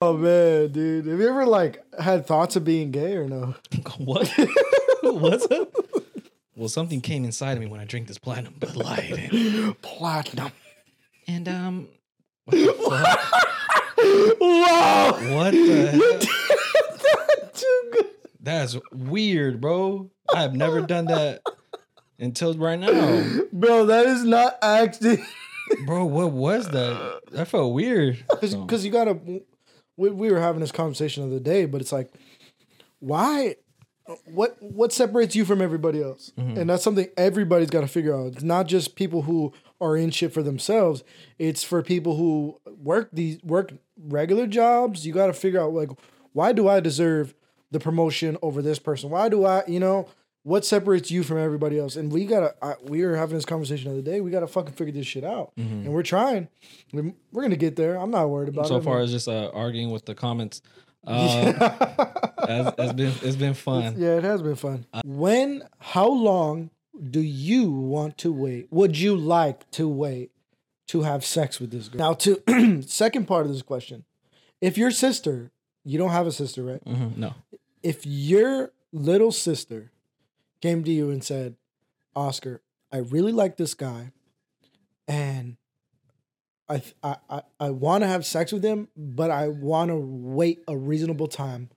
Oh man, dude. Have you ever like had thoughts of being gay or no? what? What's up? Well, something came inside of me when I drank this platinum Bud Light. Platinum. and, um, what the fuck? What the heck? Too good. That's weird, bro. I have never done that until right now. Bro, that is not acting. Bro, what was that? That felt weird. Because you gotta. We, we were having this conversation the other day, but it's like, why? What what separates you from everybody else? Mm-hmm. And that's something everybody's got to figure out. It's not just people who are in shit for themselves. It's for people who work these work regular jobs. You got to figure out like, why do I deserve the promotion over this person? Why do I? You know. What separates you from everybody else? And we gotta. I, we were having this conversation the other day. We gotta fucking figure this shit out, and we're trying. We're we're gonna get there. I'm not worried about it. so far as just uh, arguing with the comments. Um, has, has been it's been fun. Yeah, it has been fun. when, how long do you want to wait? Would you like to wait to have sex with this girl? Now, to second part of this question, if your sister, you don't have a sister, right? Mhm, No, If your little sister came to you and said, Oscar, I really like this guy, and I I I, I want to have sex with him, but I want to wait a reasonable time.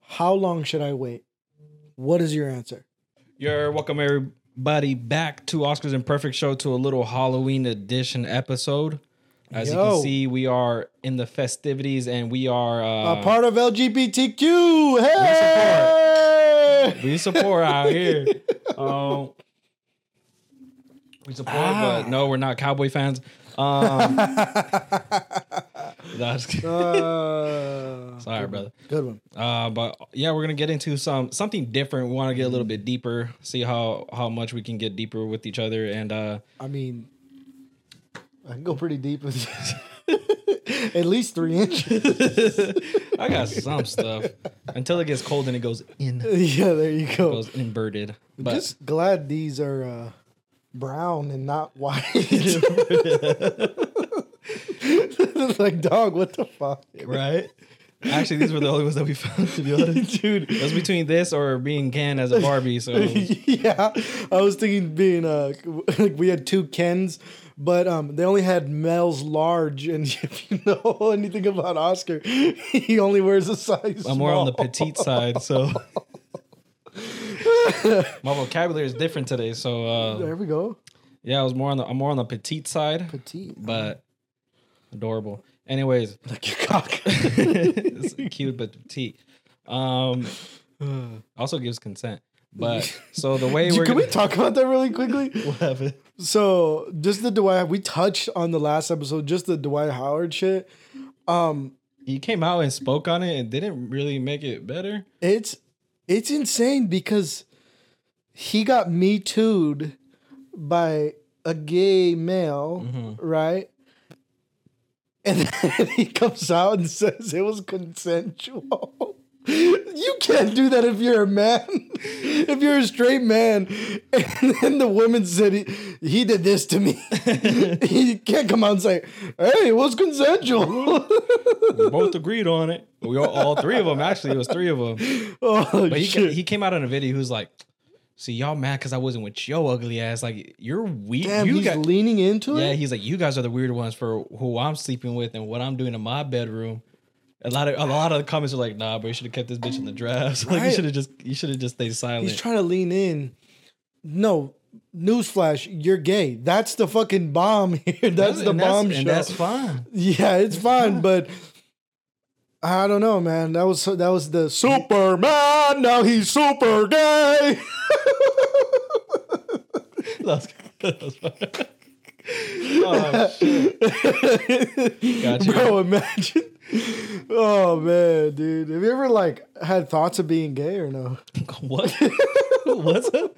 How long should I wait? What is your answer? you're welcome everybody back to Oscars Imperfect Show to a little Halloween edition episode. As you can see, we are in the festivities and we are uh, a part of LGBTQ. Hey, we support out here. Um, we support, Ah. but no, we're not cowboy fans. Um, that's Uh, sorry, brother. good one. Uh, but yeah, we're gonna get into some something different. We want to get a little bit deeper, see how how much we can get deeper with each other, and uh, I mean, I can go pretty deep with you. At least three inches. I got some stuff until it gets cold and it goes in, yeah, there you go. goes inverted. But Just glad these are uh, brown and not white. like dog, what the fuck, right, actually, these were the only ones that we found. To be honest, dude? it was between this or being Ken as a Barbie. So yeah, I was thinking being uh, like we had two Kens, but um, they only had Mel's large, and if you know anything about Oscar, he only wears a size. I'm more on the petite side. So my vocabulary is different today. So uh, There we go, yeah, I was more on the I'm more on the petite side, petite, but adorable. Anyways, like your cock. it's cute but petite. Um, also gives consent. But so the way we're can we gonna- talk about that really quickly? what happened? So just the Dwight, we touched on the last episode, just the Dwight Howard shit. Um, He came out and spoke on it and didn't really make it better. it's it's insane because he got me too'd by a gay male, right? And then he comes out and says it was consensual. You can't do that if you're a man. If you're a straight man, and then the woman said he, he did this to me. he can't come out and say, "Hey, it was consensual." We both agreed on it. We all, all three of them actually. It was three of them. oh But he shit! he came out on a video. Was like, "See y'all mad because I wasn't with your ugly ass. Like you're weak. Damn, you he's got leaning into yeah." it. Yeah, he's like, "You guys are the weird ones for who I'm sleeping with and what I'm doing in my bedroom." A lot of a lot of the comments are like, "Nah, but you should have kept this bitch in the drafts. like you should have just you should have just stayed silent." He's trying to lean in. No, newsflash, you're gay. That's the fucking bomb here. That's the and bomb and show. that's fine. yeah, it's fine, but I don't know, man. That was that was the Superman. Now he's super gay. That's, that's fine. oh shit! Got you. Bro, imagine. Oh man, dude. Have you ever like had thoughts of being gay or no? What? What's up?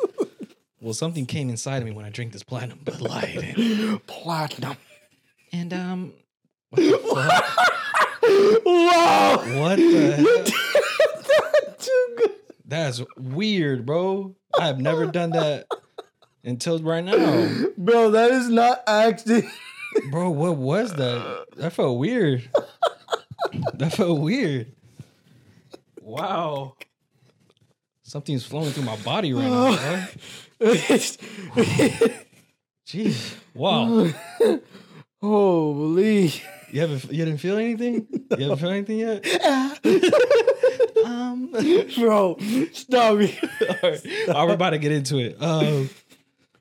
Well, something came inside of me when I drank this platinum Bud Light, and, Platinum. and um, what the fuck? Wow. What the heck? Too good. That's weird, bro. I have never done that until right now, Bro, that is not acting. bro. What was that? That felt weird. that felt weird. Wow. Something's flowing through my body right now. Bro. Jeez. Wow. Holy. You haven't you didn't feel anything? You haven't felt anything yet? um Bro, stop me. all right. All right, we're about to get into it. Um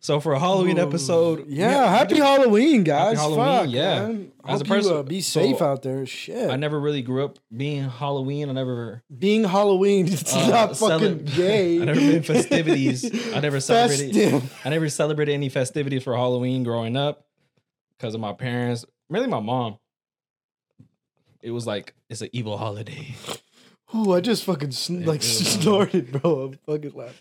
so for a Halloween episode, Yeah, happy Halloween, guys. Halloween, Fuck, yeah. man. As a Hope you, person- uh, be safe so, out there. Shit. I never really grew up being Halloween. I never Being Halloween, it's uh, not cele- fucking gay. I never been festivities. I never celebrated. I never celebrated any festivities for Halloween growing up because of my parents, really my mom. It was like it's an evil holiday. Ooh, I just fucking sn- like snorted, bro. I'm fucking laughing.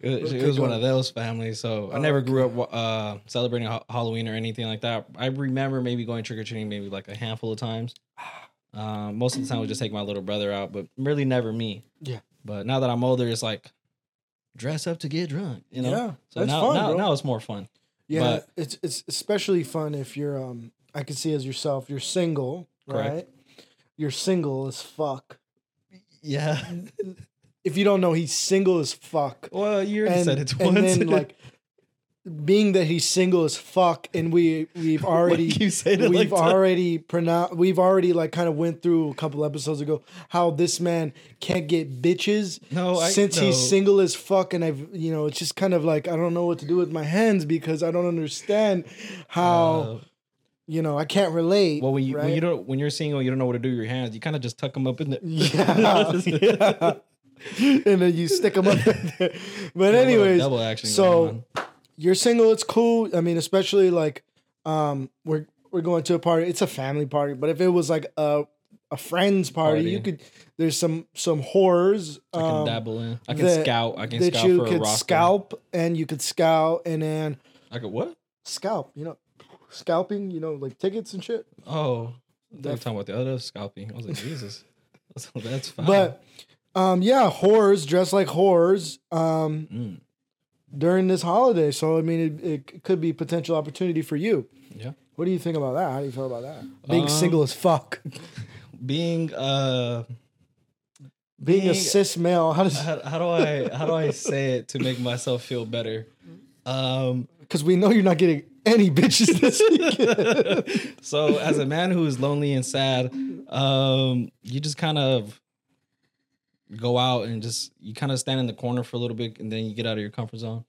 It, was- it was one of those families, so I Oh, never grew up uh, celebrating ha- Halloween or anything like that. I remember maybe going trick or treating maybe like a handful of times. Um, most of the time, I would just take my little brother out, but really never me. Yeah. But now that I'm older, it's like dress up to get drunk. You know. Yeah, So now, fun, now, now it's more fun. Yeah, But- it's it's especially fun if you're um I can see as yourself, you're single, Correct. right? You're single as fuck. Yeah. If you don't know, he's single as fuck. Well, you already And, said it and then like being that he's single as fuck and we we've already you said it we've like already pronounced we've already like kind of went through a couple episodes ago how this man can't get bitches No, I- since he's single as fuck and I've you know it's just kind of like I don't know what to do with my hands because I don't understand how Uh, you know I can't relate. well, when you when right? you don't when you're single, you don't know what to do with your hands. You kind of just tuck them up in the. yeah, yeah. and then you stick them up there. But anyways, double action. so- you're single, it's cool. I mean, especially like um we're we're going to a party. It's a family party, but if it was like a a friend's party, Party. you could there's some some horrors I can um, dabble in. I can that- scout. I can that scout you for a could scalp and you could scout and then I could what? scalp, you know, scalping, you know, like tickets and shit. Oh, they're talking about the other scalping. I was like, Jesus, that's, that's fine. But um yeah, horrors dressed like horrors um Mm, during this holiday. So I mean it, it could be potential opportunity for you. yeah, What do you think about that? How do you feel about that? Being Um, single as fuck. being uh, Being a cis male, how does how, how do I how do I say it to make myself feel better? Um, because we know you're not getting any bitches this weekend. so as a man who is lonely and sad, um, you just kind of go out and just you kind of stand in the corner for a little bit and then you get out of your comfort zone.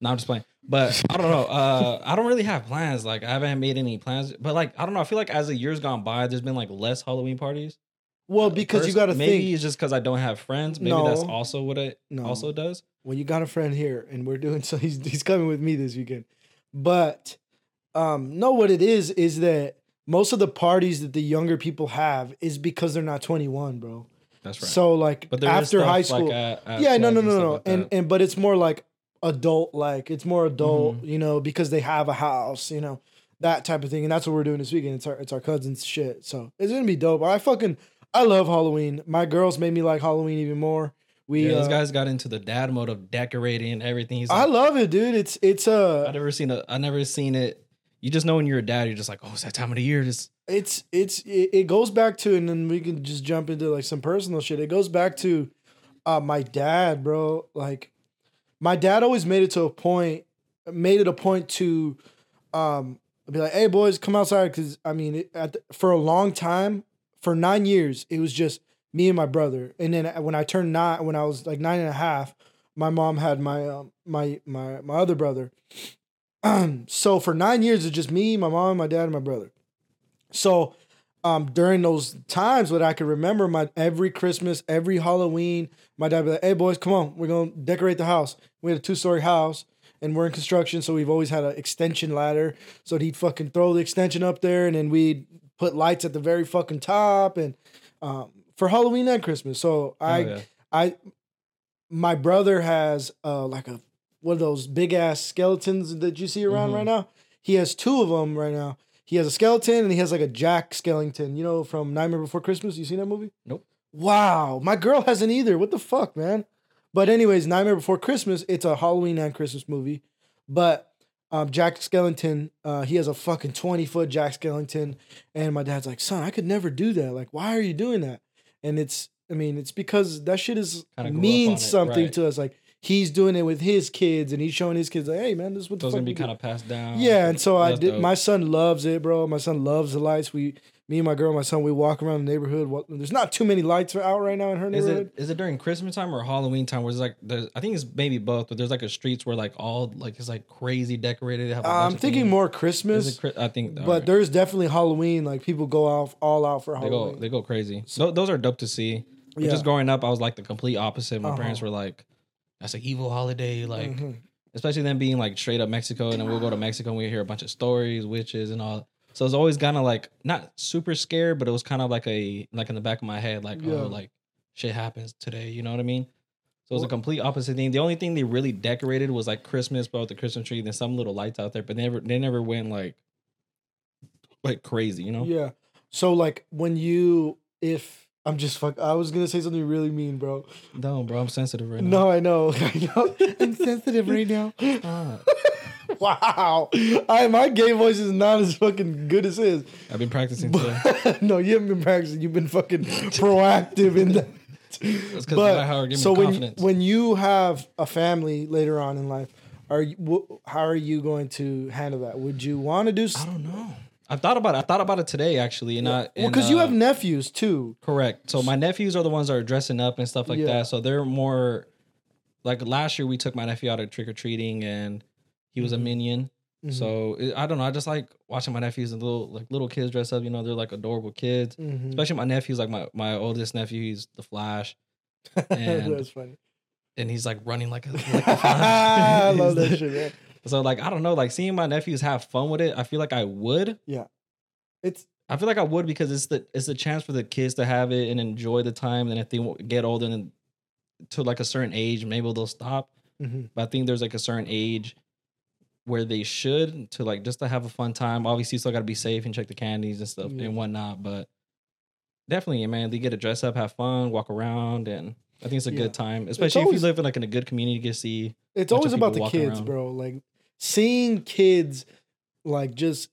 No, I'm just playing. But I don't know. Uh, I don't really have plans. Like I haven't made any plans. But like I don't know. I feel like as the years gone by, there's been like less Halloween parties. well, because you got to maybe think. it's just because I don't have friends. Maybe that's also what it No. also does. Well, you got a friend here, and we're doing so. He's he's coming with me this weekend, but um, no, what it is is that most of the parties that the younger people have is because they're not 21, bro. That's right. So like but after high like school, at- at yeah, no, no, no, no, like and and but it's more like adult, like it's more adult, Mm-hmm. you know, because they have a house, you know, that type of thing, and that's what we're doing this weekend. It's our it's our cousins' shit, so it's gonna be dope. I fucking I love Halloween. My girls made me like Halloween even more. We yeah, uh, this guy's got into the dad mode of decorating and everything. He's I love it, dude. It's it's I uh never seen a I never seen it. You just know when you're a dad, you're just like, oh, it's that time of the year. Just it's it's it, goes back to and then we can just jump into like some personal shit. It goes back to uh my dad, bro. Like my dad always made it to a point made it a point to um be like, "Hey boys, come outside cuz I mean, it, the, for a long time, for 9 years, it was just me and my brother. And then when I turned 9 when I was like nine and a half, my mom had my um, my my my other brother. so for 9 years it's just me, my mom, my dad and my brother. So um, during those times, what I could remember, my every Christmas, every Halloween, my dad be like, "Hey boys, come on, we're gonna decorate the house." We had a two story house, and we're in construction, so we've always had an extension ladder. So he'd fucking throw the extension up there, and then we'd put lights at the very fucking top, and um, for Halloween and Christmas. So I, oh, yeah. I, my brother has uh like a one of those big ass skeletons that you see around Mhm. right now. He has two of them right now. He has a skeleton and he has like a Jack Skellington, you know, from Nightmare Before Christmas. You seen that movie? Nope. Wow, my girl hasn't either. What the fuck, man? But anyways, Nightmare Before Christmas, it's a Halloween and Christmas movie. But um, Jack Skellington, uh, he has a fucking 20 foot Jack Skellington. And my dad's like, son, I could never do that. Like, why are you doing that? And it's, I mean, it's because that shit is Kinda grew up on means something right. to us. Like, he's doing it with his kids and he's showing his kids, like, hey, man, this is what So the it's fuck gonna be kind of passed down. Yeah, and so I did. dope. My son loves it, bro. My son loves the lights. We, me and my girl, my son, we walk around the neighborhood. What, there's not too many lights out right now in her Is neighborhood. it is it during Christmas time or Halloween time? Where it's like there's I think it's maybe both, but there's like a streets where like all like it's like crazy decorated. Have a Uh, bunch I'm of thinking things. more Is Christmas, it Chri- I think, but alright. there's definitely Halloween. Like people go off all out for they Halloween. go they go crazy. So those are dope to see. But Yeah. Just growing up, I was like the complete opposite. My Uh-huh. parents were like, "That's an evil holiday," like Mhm. especially them being like straight up Mexico, and then we'll go to Mexico and we hear a bunch of stories, witches, and all. So it's always kind of like not super scared, but it was kind of like a like in the back of my head, like Yeah. oh, like shit happens today. You know what I mean? So it was a complete opposite thing. The only thing they really decorated was like Christmas, but with the Christmas tree, then some little lights out there, but they never they never went like like crazy. You know? Yeah. So like when you, if I'm just fuck, I was gonna say something really mean, bro. No, bro, I'm sensitive right now. No, I know. I know. I'm sensitive right now. Stop. wow. I my gay voice is not as fucking good as his. I've been practicing today. no, you haven't been practicing. You've been fucking proactive in that. That's because Dwight Howard gave so me when confidence. when you have a family later on in life, are you wh- how are you going to handle that? Would you want to do? I don't know. I thought about it. I thought about it today actually, and I Well, because you uh, have nephews too. Correct. So my nephews are the ones that are dressing up and stuff like Yeah. that. So they're more like last year we took my nephew out of trick or treating and he was a Mhm. minion. Mhm. So it, I don't know. I just like watching my nephews and little like little kids dress up. You know, they're like adorable kids. Mhm. Especially my nephew's like my my oldest nephew. He's the Flash, and- That's funny. and he's like running like a. Like a I love that shit, man. So like I don't know, like seeing my nephews have fun with it. I feel like I would. Yeah. It's I feel like I would because it's the it's a chance for the kids to have it and enjoy the time. And if they get older and to like a certain age, maybe they'll stop. mhm. But I think there's like a certain age where they should to like just to have a fun time. Obviously, you still got to be safe and check the candies and stuff Yeah. and whatnot. But definitely, man, they get to dress up, have fun, walk around, and I think it's a Yeah. good time. Especially if you live in like in a good community, you get to see. it's always about the kids, around. bro. Like seeing kids like just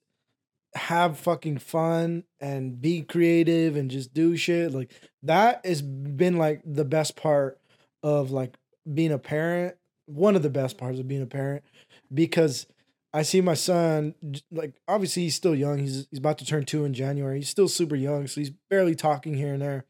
have fucking fun and be creative and just do shit like that has been like the best part of like being a parent one of the best parts of being a parent because i see my son like obviously he's still young he's he's about to turn 2 in january he's still super young so he's barely talking here and there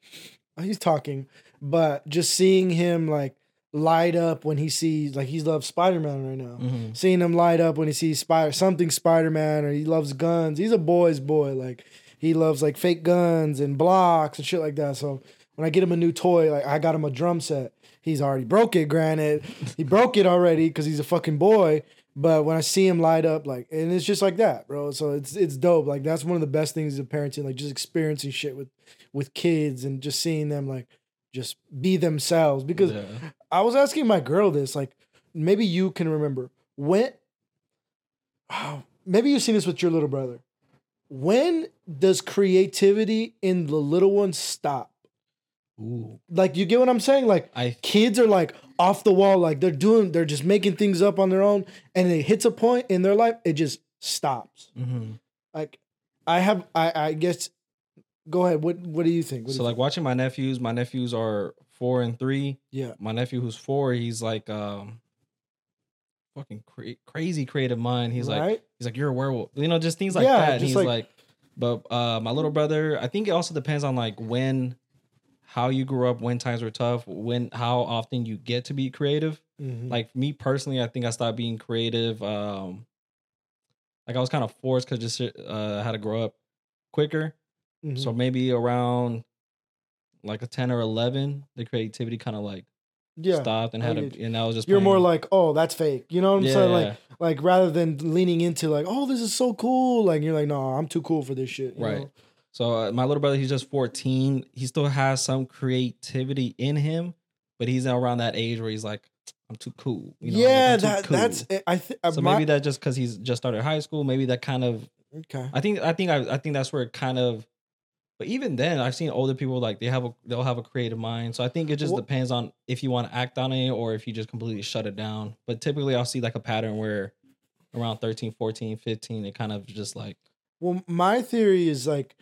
he's talking but just seeing him like light up when he sees like he loves spider-man right now. Mhm. seeing him light up when he sees spider something spider-man or he loves guns. He's a boy's boy like he loves like fake guns and blocks and shit like that. So when i get him a new toy like i got him a drum set. He's already broke it granted. He broke it already because he's a fucking boy but when i see him light up like and it's just like that bro. So it's it's dope. Like that's one of the best things of parenting like just experiencing shit with with kids and just seeing them like just be themselves because Yeah. I was asking my girl this, like maybe you can remember when. Oh, maybe you've seen this with your little brother. When does creativity in the little ones stop? Ooh. Like you get what I'm saying? Like I kids are like off the wall, like they're doing, they're just making things up on their own, and it hits a point in their life, it just stops. mhm. Like I have, I I guess. Go ahead. What What do you think? What so you like watching my nephews. My nephews are four and three. yeah, my nephew who's four, he's like um fucking cra- crazy creative mind. He's like he's like you're a werewolf. You know, just things like Yeah, that. And he's like- like, but uh my little brother, I think it also depends on like when how you grew up, when times were tough, when how often you get to be creative. Mhm. Like me personally, I think I stopped being creative. Um like I was kind of forced because just uh I had to grow up quicker. Mhm. So maybe around like a 10 or 11, the creativity kind of like yeah. stopped and had a, get you. and I was just You're more like, oh, that's fake. You know what I'm yeah, saying? Like, like rather than leaning into like, oh, this is so cool. Like you're like, no, I'm too cool for this shit. you Right. know? so uh, my little brother, he's just 14. He still has some creativity in him, but he's around that age where he's like, I'm too cool. You know, yeah, I'm too that cool. that's. I think. so maybe that just because he's just started high school, maybe that kind of. okay. I think I think I, I think that's where it kind of. But even then, I've seen older people like they have a they'll have a creative mind. So I think it just Wha- depends on if you want to act on it or if you just completely shut it down. But typically, I'll see like a pattern where around 13, 14, 15, it kind of just like Well, my theory is like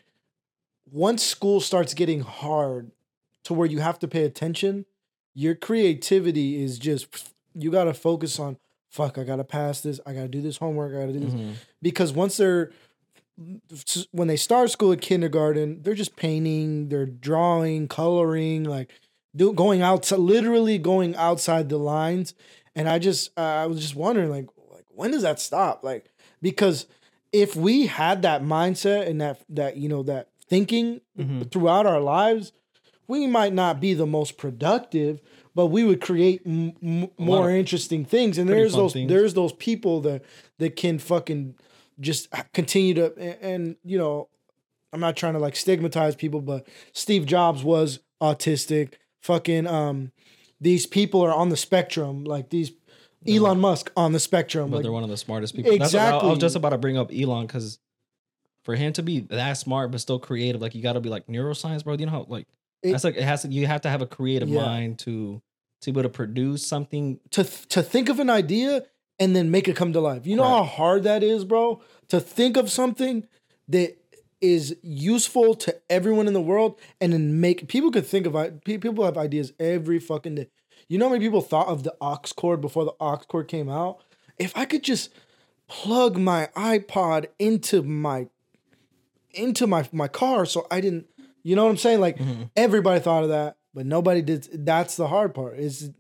once school starts getting hard to where you have to pay attention, your creativity is just you got to focus on fuck, I got to pass this, I got to do this homework, I got to do this. mhm. Because once they're when they start school at kindergarten, they're just painting, they're drawing, coloring, like do, going out literally going outside the lines. And I just uh, I was just wondering like like when does that stop? Like because if we had that mindset and that that you know that thinking Mhm. throughout our lives, we might not be the most productive, but we would create m- m- more interesting things. And there's those things. there's those people that that can fucking just continue to and, and you know, I'm not trying to like stigmatize people, but Steve Jobs was autistic. Fucking um, these people are on the spectrum. Like these Elon Musk on the spectrum. but Like they're one of the smartest people. What I- I, was just about to bring up Elon because for him to be that smart but still creative, like you got to be like neuroscience, bro. You know how like It- that's like it has to. You have to have a creative Yeah. mind to to be able to produce something. to th- to think of an idea and then make it come to life. You know Right. how hard that is, bro? To think of something that is useful to everyone in the world and then make people could think of people have ideas every fucking day. You know how many people thought of the aux cord before the aux cord came out? If I could just plug my iPod into my into my my car so I didn't you know what I'm saying? Like Mhm. everybody thought of that, but nobody did that's the hard part. Is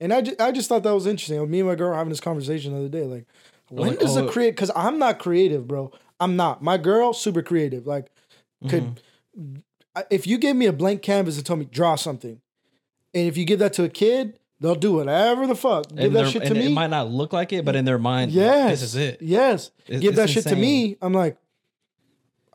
and I just, I just thought that was interesting. Me and my girl were having this conversation the other day. Like, when like, does oh, a create? Because I'm not creative, bro. I'm not. My girl, super creative. Like, could Mhm. If you gave me a blank canvas and told me draw something, and if you give that to a kid, they'll do whatever the fuck. Give And, that shit to and me. it might not look like it, but in their mind, yes, this is it. Yes, It's- give that it's shit to me. I'm like.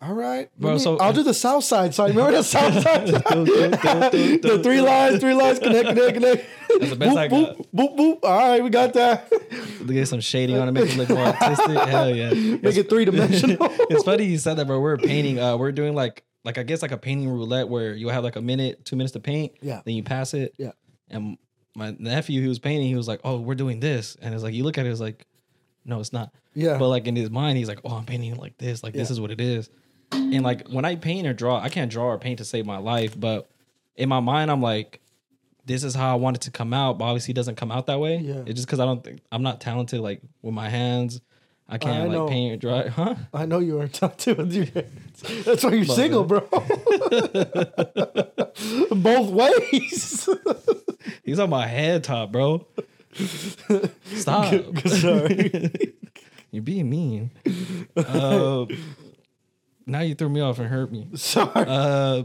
All right, Bro, me- so- I'll do the South Side side. Remember the South Side? the three lines, three lines, connect, connect, connect. That's the best I boop, got. boop, boop, boop. All right, we got that. Get some shading on it, make it look more artistic. Hell yeah. Make it three dimensional. it's funny you said that, bro. We're painting. Uh, we're doing like, like I guess like a painting roulette where you have like a minute, two minutes to paint. Yeah. Then you pass it. Yeah. And my nephew, he was painting. He was like, "Oh, we're doing this," and it's like you look at it, it's like, no, it's not. Yeah. But like in his mind, he's like, "Oh, I'm painting like this. Like this is what it is." And like when I paint or draw, I can't draw or paint to save my life. But in my mind, I'm like, this is how I want it to come out. But obviously, it doesn't come out that way. Yeah. It's just because I don't think I'm not talented like with my hands. I can't I like know. paint or draw. Huh? I know you aren't talking with your hands. That's why you're single, bro. Both ways. He's on my head top, bro. Stop. Sorry. You're being mean. Uh, now you threw me off and hurt me. Sorry. Uh,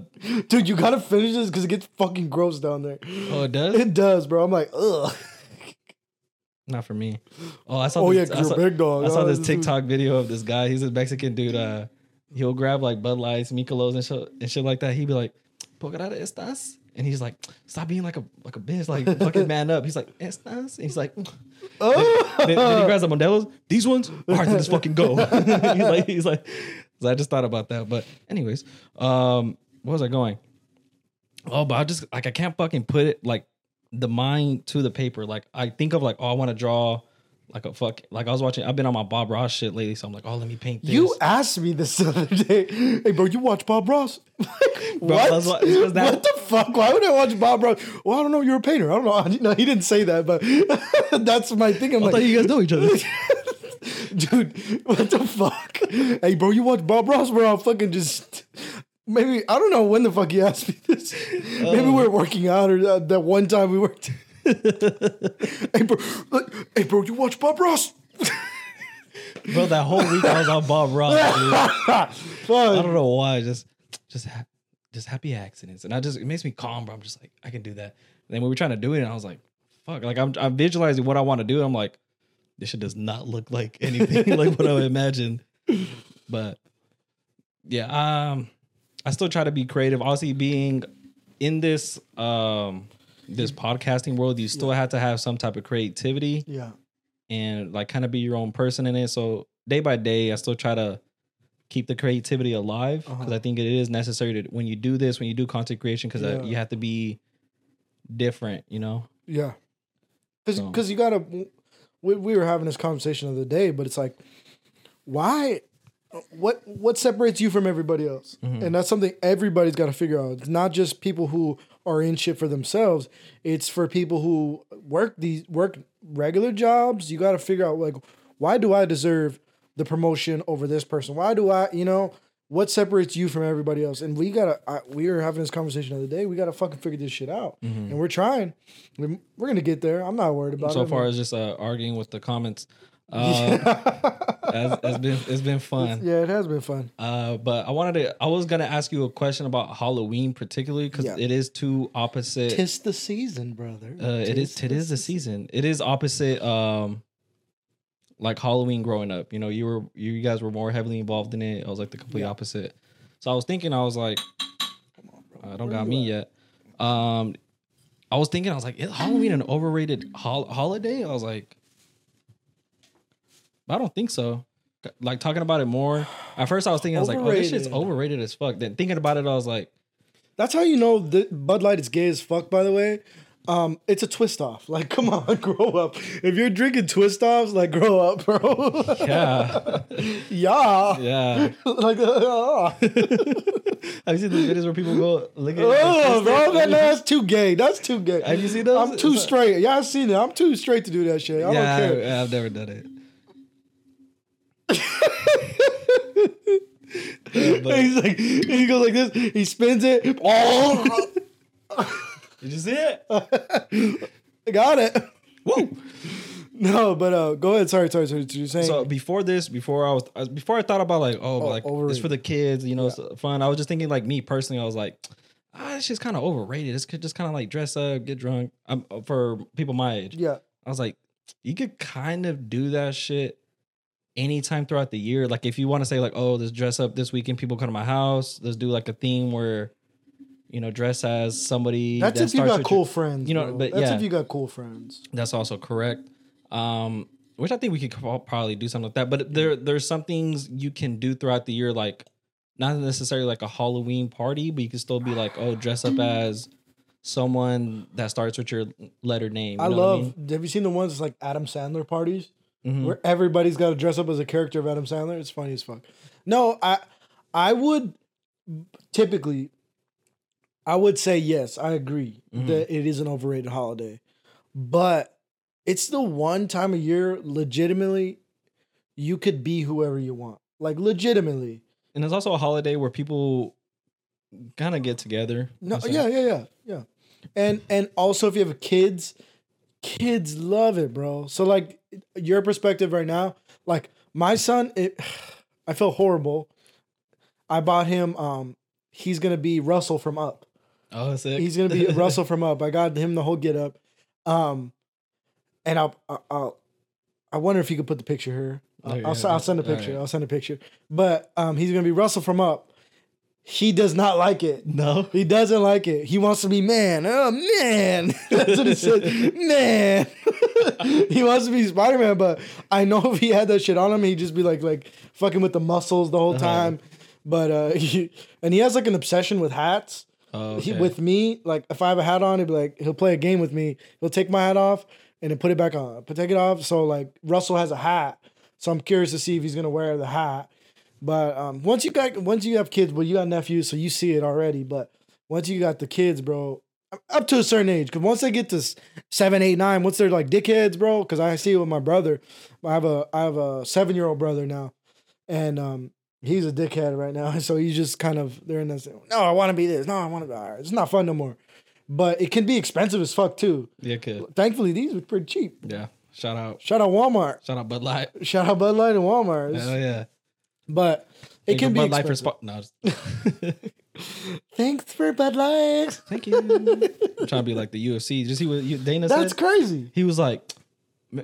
Dude, you gotta finish this because it gets fucking gross down there. oh, it does? It does, bro. I'm like, ugh. Not for me. Oh, I saw. Oh, yeah, I you're saw, big dog. I saw Oh, this this is- TikTok video of this guy. He's a Mexican dude. Uh, he'll grab like Bud Lights, Michelob, and shit, and shit like that. He'd be like, "Pocarada estas," and he's like, "Stop being like a like a bitch, like fucking man up." He's like, "Estas," and he's like. Oh. then, then he grabs the Modelo's. These ones, all right, let's fucking go. he's like, he's like, so I just thought about that. But anyways, um, where was I going? Oh, but I just like I can't fucking put it like the mind to the paper. Like I think of like, oh, I want to draw like a fuck. Like I was watching. I've been on my Bob Ross shit lately, so I'm like, oh, let me paint this. You asked me this the other day. Hey, bro, you watch Bob Ross? What? that- what the fuck? Why would I watch Bob Ross? Well, I don't know. You're a painter. I don't know. No, he didn't say that, but that's my thing. I'm I like, thought you guys know each other. dude, what the fuck? Hey, bro, you watch Bob Ross, bro? I'll fucking just. Maybe I don't know when the fuck he asked me this. Maybe we were working out or that, that one time we worked. hey, bro, look, hey, bro, you watch Bob Ross? Bro, that whole week I was on Bob Ross. Dude. I don't know why. Just, just, ha- just happy accidents, and I just it makes me calm, bro. I'm just like I can do that. And then we were trying to do it, and I was like, fuck. Like I'm, I'm visualizing what I want to do. And I'm like, this shit does not look like anything like what I would imagine. But yeah, um, I still try to be creative. Obviously, being in this um this podcasting world, you still have to have some type of creativity Yeah. and like kind of be your own person in it. So day by day, I still try to keep the creativity alive because Uh-huh. I think it is necessary to when you do this, when you do content creation, because Yeah. you have to be different, you know. Yeah. Because So- because you gotta we, we were having this conversation the other day, but it's like, why? What what separates you from everybody else? Mm-hmm. And that's something everybody's got to figure out. It's not just people who are in shit for themselves. It's for people who work these work regular jobs. You got to figure out like, why do I deserve the promotion over this person? Why do I, you know, what separates you from everybody else? And we gotta. I, we were having this conversation the other day. We gotta fucking figure this shit out, and we're trying. We're, we're gonna get there. I'm not worried about it. so far as just uh, arguing with the comments. Uh, it's, it's been it's been fun. Yeah, it has been fun. Uh, but I wanted to. I was gonna ask you a question about Halloween, particularly because Yeah. it is two opposite. Tis the season, brother. uh, it is. It is the season. It is opposite. Um, like Halloween growing up. You know, you were you guys were more heavily involved in it. I was like the complete Yeah. opposite. So I was thinking. I was like, come on, bro. I don't got me yet. Um, I was thinking. I was like, is Halloween an overrated hol- holiday? I was like, I don't think so. Like talking about it more. At first, I was thinking, I was like, oh, this shit's Overrated. overrated as fuck. Then thinking about it, I was like, That's how you know Bud Light is gay as fuck. By the way, um, it's a twist off. Like, come on, grow up. If you're drinking twist offs, like, grow up, bro. yeah, yeah. yeah. like, uh, Have you seen the videos where people go look at? oh, bro, that, twisted- that's too gay. That's too gay. Have you seen those? I'm too It's- straight. Yeah, I've seen it. I'm too straight to do that shit. I yeah, don't care. I, have never done it. Yeah, but- He's like, he goes like this. He spins it. Oh, Did you see it? I got it. Woo! No, but uh, go ahead. Sorry, sorry, sorry. You're saying So before this, before I was, before I thought about like, oh, Oh, like it's for the kids, you know, it's fun. I was just thinking like me personally, I was like, ah, this shit's kind of overrated. This could just kind of like dress up, get drunk. Um, for people my age, yeah, I was like, you could kind of do that shit anytime throughout the year. Like if you want to say like, oh, let's dress up this weekend, people come to my house. Let's do like a theme where, you know, dress as somebody. that's that if you got cool your- friends. you know, bro. but that's yeah. if you got cool friends. That's also correct. Um, which I think we could probably do something like that. But there, there's some things you can do throughout the year, like not necessarily like a Halloween party, but you can still be like, oh, dress up as someone that starts with your letter name. You I know what love. Have you seen the ones that's like Adam Sandler parties Mhm. where everybody's got to dress up as a character of Adam Sandler? It's funny as fuck. No, I I would typically I would say yes, I agree Mhm. that it is an overrated holiday. But it's the one time of year legitimately you could be whoever you want. Like legitimately. And it's also a holiday where people kind of get together. No, you know what I'm yeah, yeah, yeah, yeah. And and also if you have kids, kids love it, bro. So like your perspective right now, like my son, it I feel horrible. I bought him um he's gonna be Russell from Up. Oh, sick. He's gonna be Russell from Up. I got him the whole get up. Um and I'll I'll, I'll I wonder if you could put the picture here. I'll, Okay, I'll, s- I'll send a picture. I'll send a picture. But um he's gonna be Russell from Up. He does not like it. no. He doesn't like it. He wants to be man. Oh man, that's what he said. Man, he wants to be Spider Man. But I know if he had that shit on him, he'd just be like like fucking with the muscles the whole Uh-huh. time. But uh, he, and he has like an obsession with hats. Oh, He, with me, like if I have a hat on, he'd be like he'll play a game with me. He'll take my hat off and then put it back on. But take it off. So like Russell has a hat. So I'm curious to see if he's gonna wear the hat. But um, once you got once you have kids, well, you got nephews, so you see it already. But once you got the kids, bro, up to a certain age, because once they get to seven, eight, nine, once they're like dickheads, bro. Because I see it with my brother. I have a I have a seven year old brother now, and um, he's a dickhead right now. So he's just kind of they're in this. No, I want to be this. No, I want to. Be, it's not fun no more. But it can be expensive as fuck too. yeah, kid. Thankfully, these were pretty cheap. Yeah. Shout out. Shout out Walmart. Shout out Bud Light. Shout out Bud Light and Walmart. Hell yeah. But it Thank can be Bud Light for expensive. No. just- Thanks for Bud Light. Thank you. I'm trying to be like the UFC. Did you see what Dana That's said? That's crazy. He was like,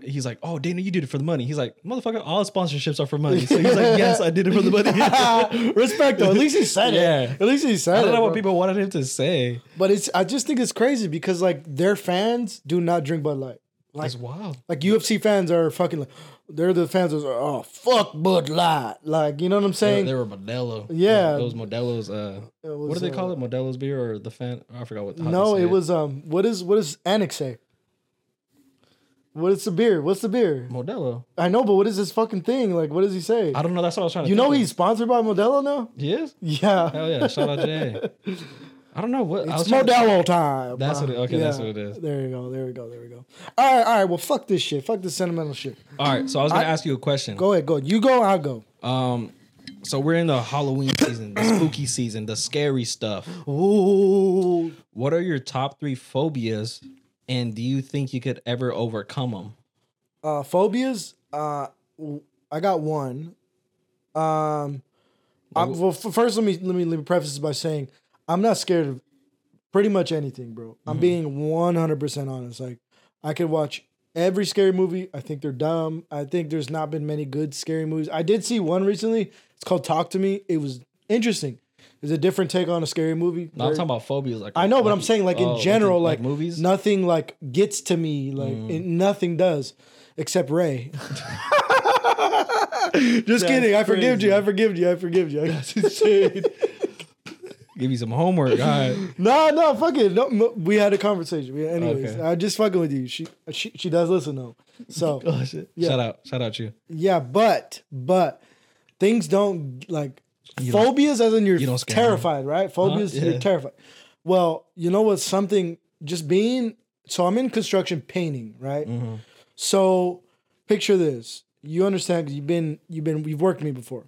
he's like, oh, Dana, you did it for the money. He's like, motherfucker, all sponsorships are for money. So he's like, yes, I did it for the money. Respect though. At least he said Yeah. it. At least he said it. I don't it. know what people wanted him to say. But it's I just think it's crazy because like their fans do not drink Bud Light. Like That's wild. like UFC fans are fucking like they're the fans that are oh fuck Bud Light. Like you know what I'm saying? they were Modelo. Yeah. Those Modelo's, uh, It what do they call uh, it? Modelo's beer or the fan? I forgot what. No, it was um what is what does Annex say? What's the beer? What's the beer? Modelo. I know, but what is this fucking thing? Like, what does he say? I don't know. That's what I was trying to. You know he's sponsored by Modelo now. he is. Yeah, Hell yeah! Shout out Jay. I don't know what. It's trying to- Modelo time. That's what it- okay, that's what it is. There you go. There we go. There we go. All right, all right. Well, fuck this shit. Fuck this sentimental shit. All right, so I was gonna I- ask you a question. Go ahead. Go. You go. I'll go. Um, so we're in the Halloween season, the spooky season, the scary stuff. Ooh. What are your top three phobias, and do you think you could ever overcome them? Uh, phobias. Uh, I got one. Um, I, well, first let me let me let me preface this by saying I'm not scared of pretty much anything, bro. I'm Mhm. being 100 percent honest. Like I could watch every scary movie. I think they're dumb. I think there's not been many good scary movies. I did see one recently. It's called Talk to Me. It was interesting. It's a different take on a scary movie. No, I'm talking about phobias. Like I know, but I'm saying like oh, in general, like, movies. nothing like gets to me. Like Mm. it, nothing does, except Ray. Just kidding. I forgive you. I forgive you. I forgive you. I got insane. Give you some homework. All right. no, no, fuck it. No, no, we had a conversation. We- Anyways, Okay. I'm just fucking with you. She, she, she does listen though. So Oh shit. Yeah. Shout out. Shout out to you. yeah, but but things don't like You phobias as in you're you terrified, right? Phobias, Yeah. you're terrified. Well, you know what? Something just being so I'm in construction painting, right? Mhm. So picture this. You understand because you've been you've been you've worked with me before.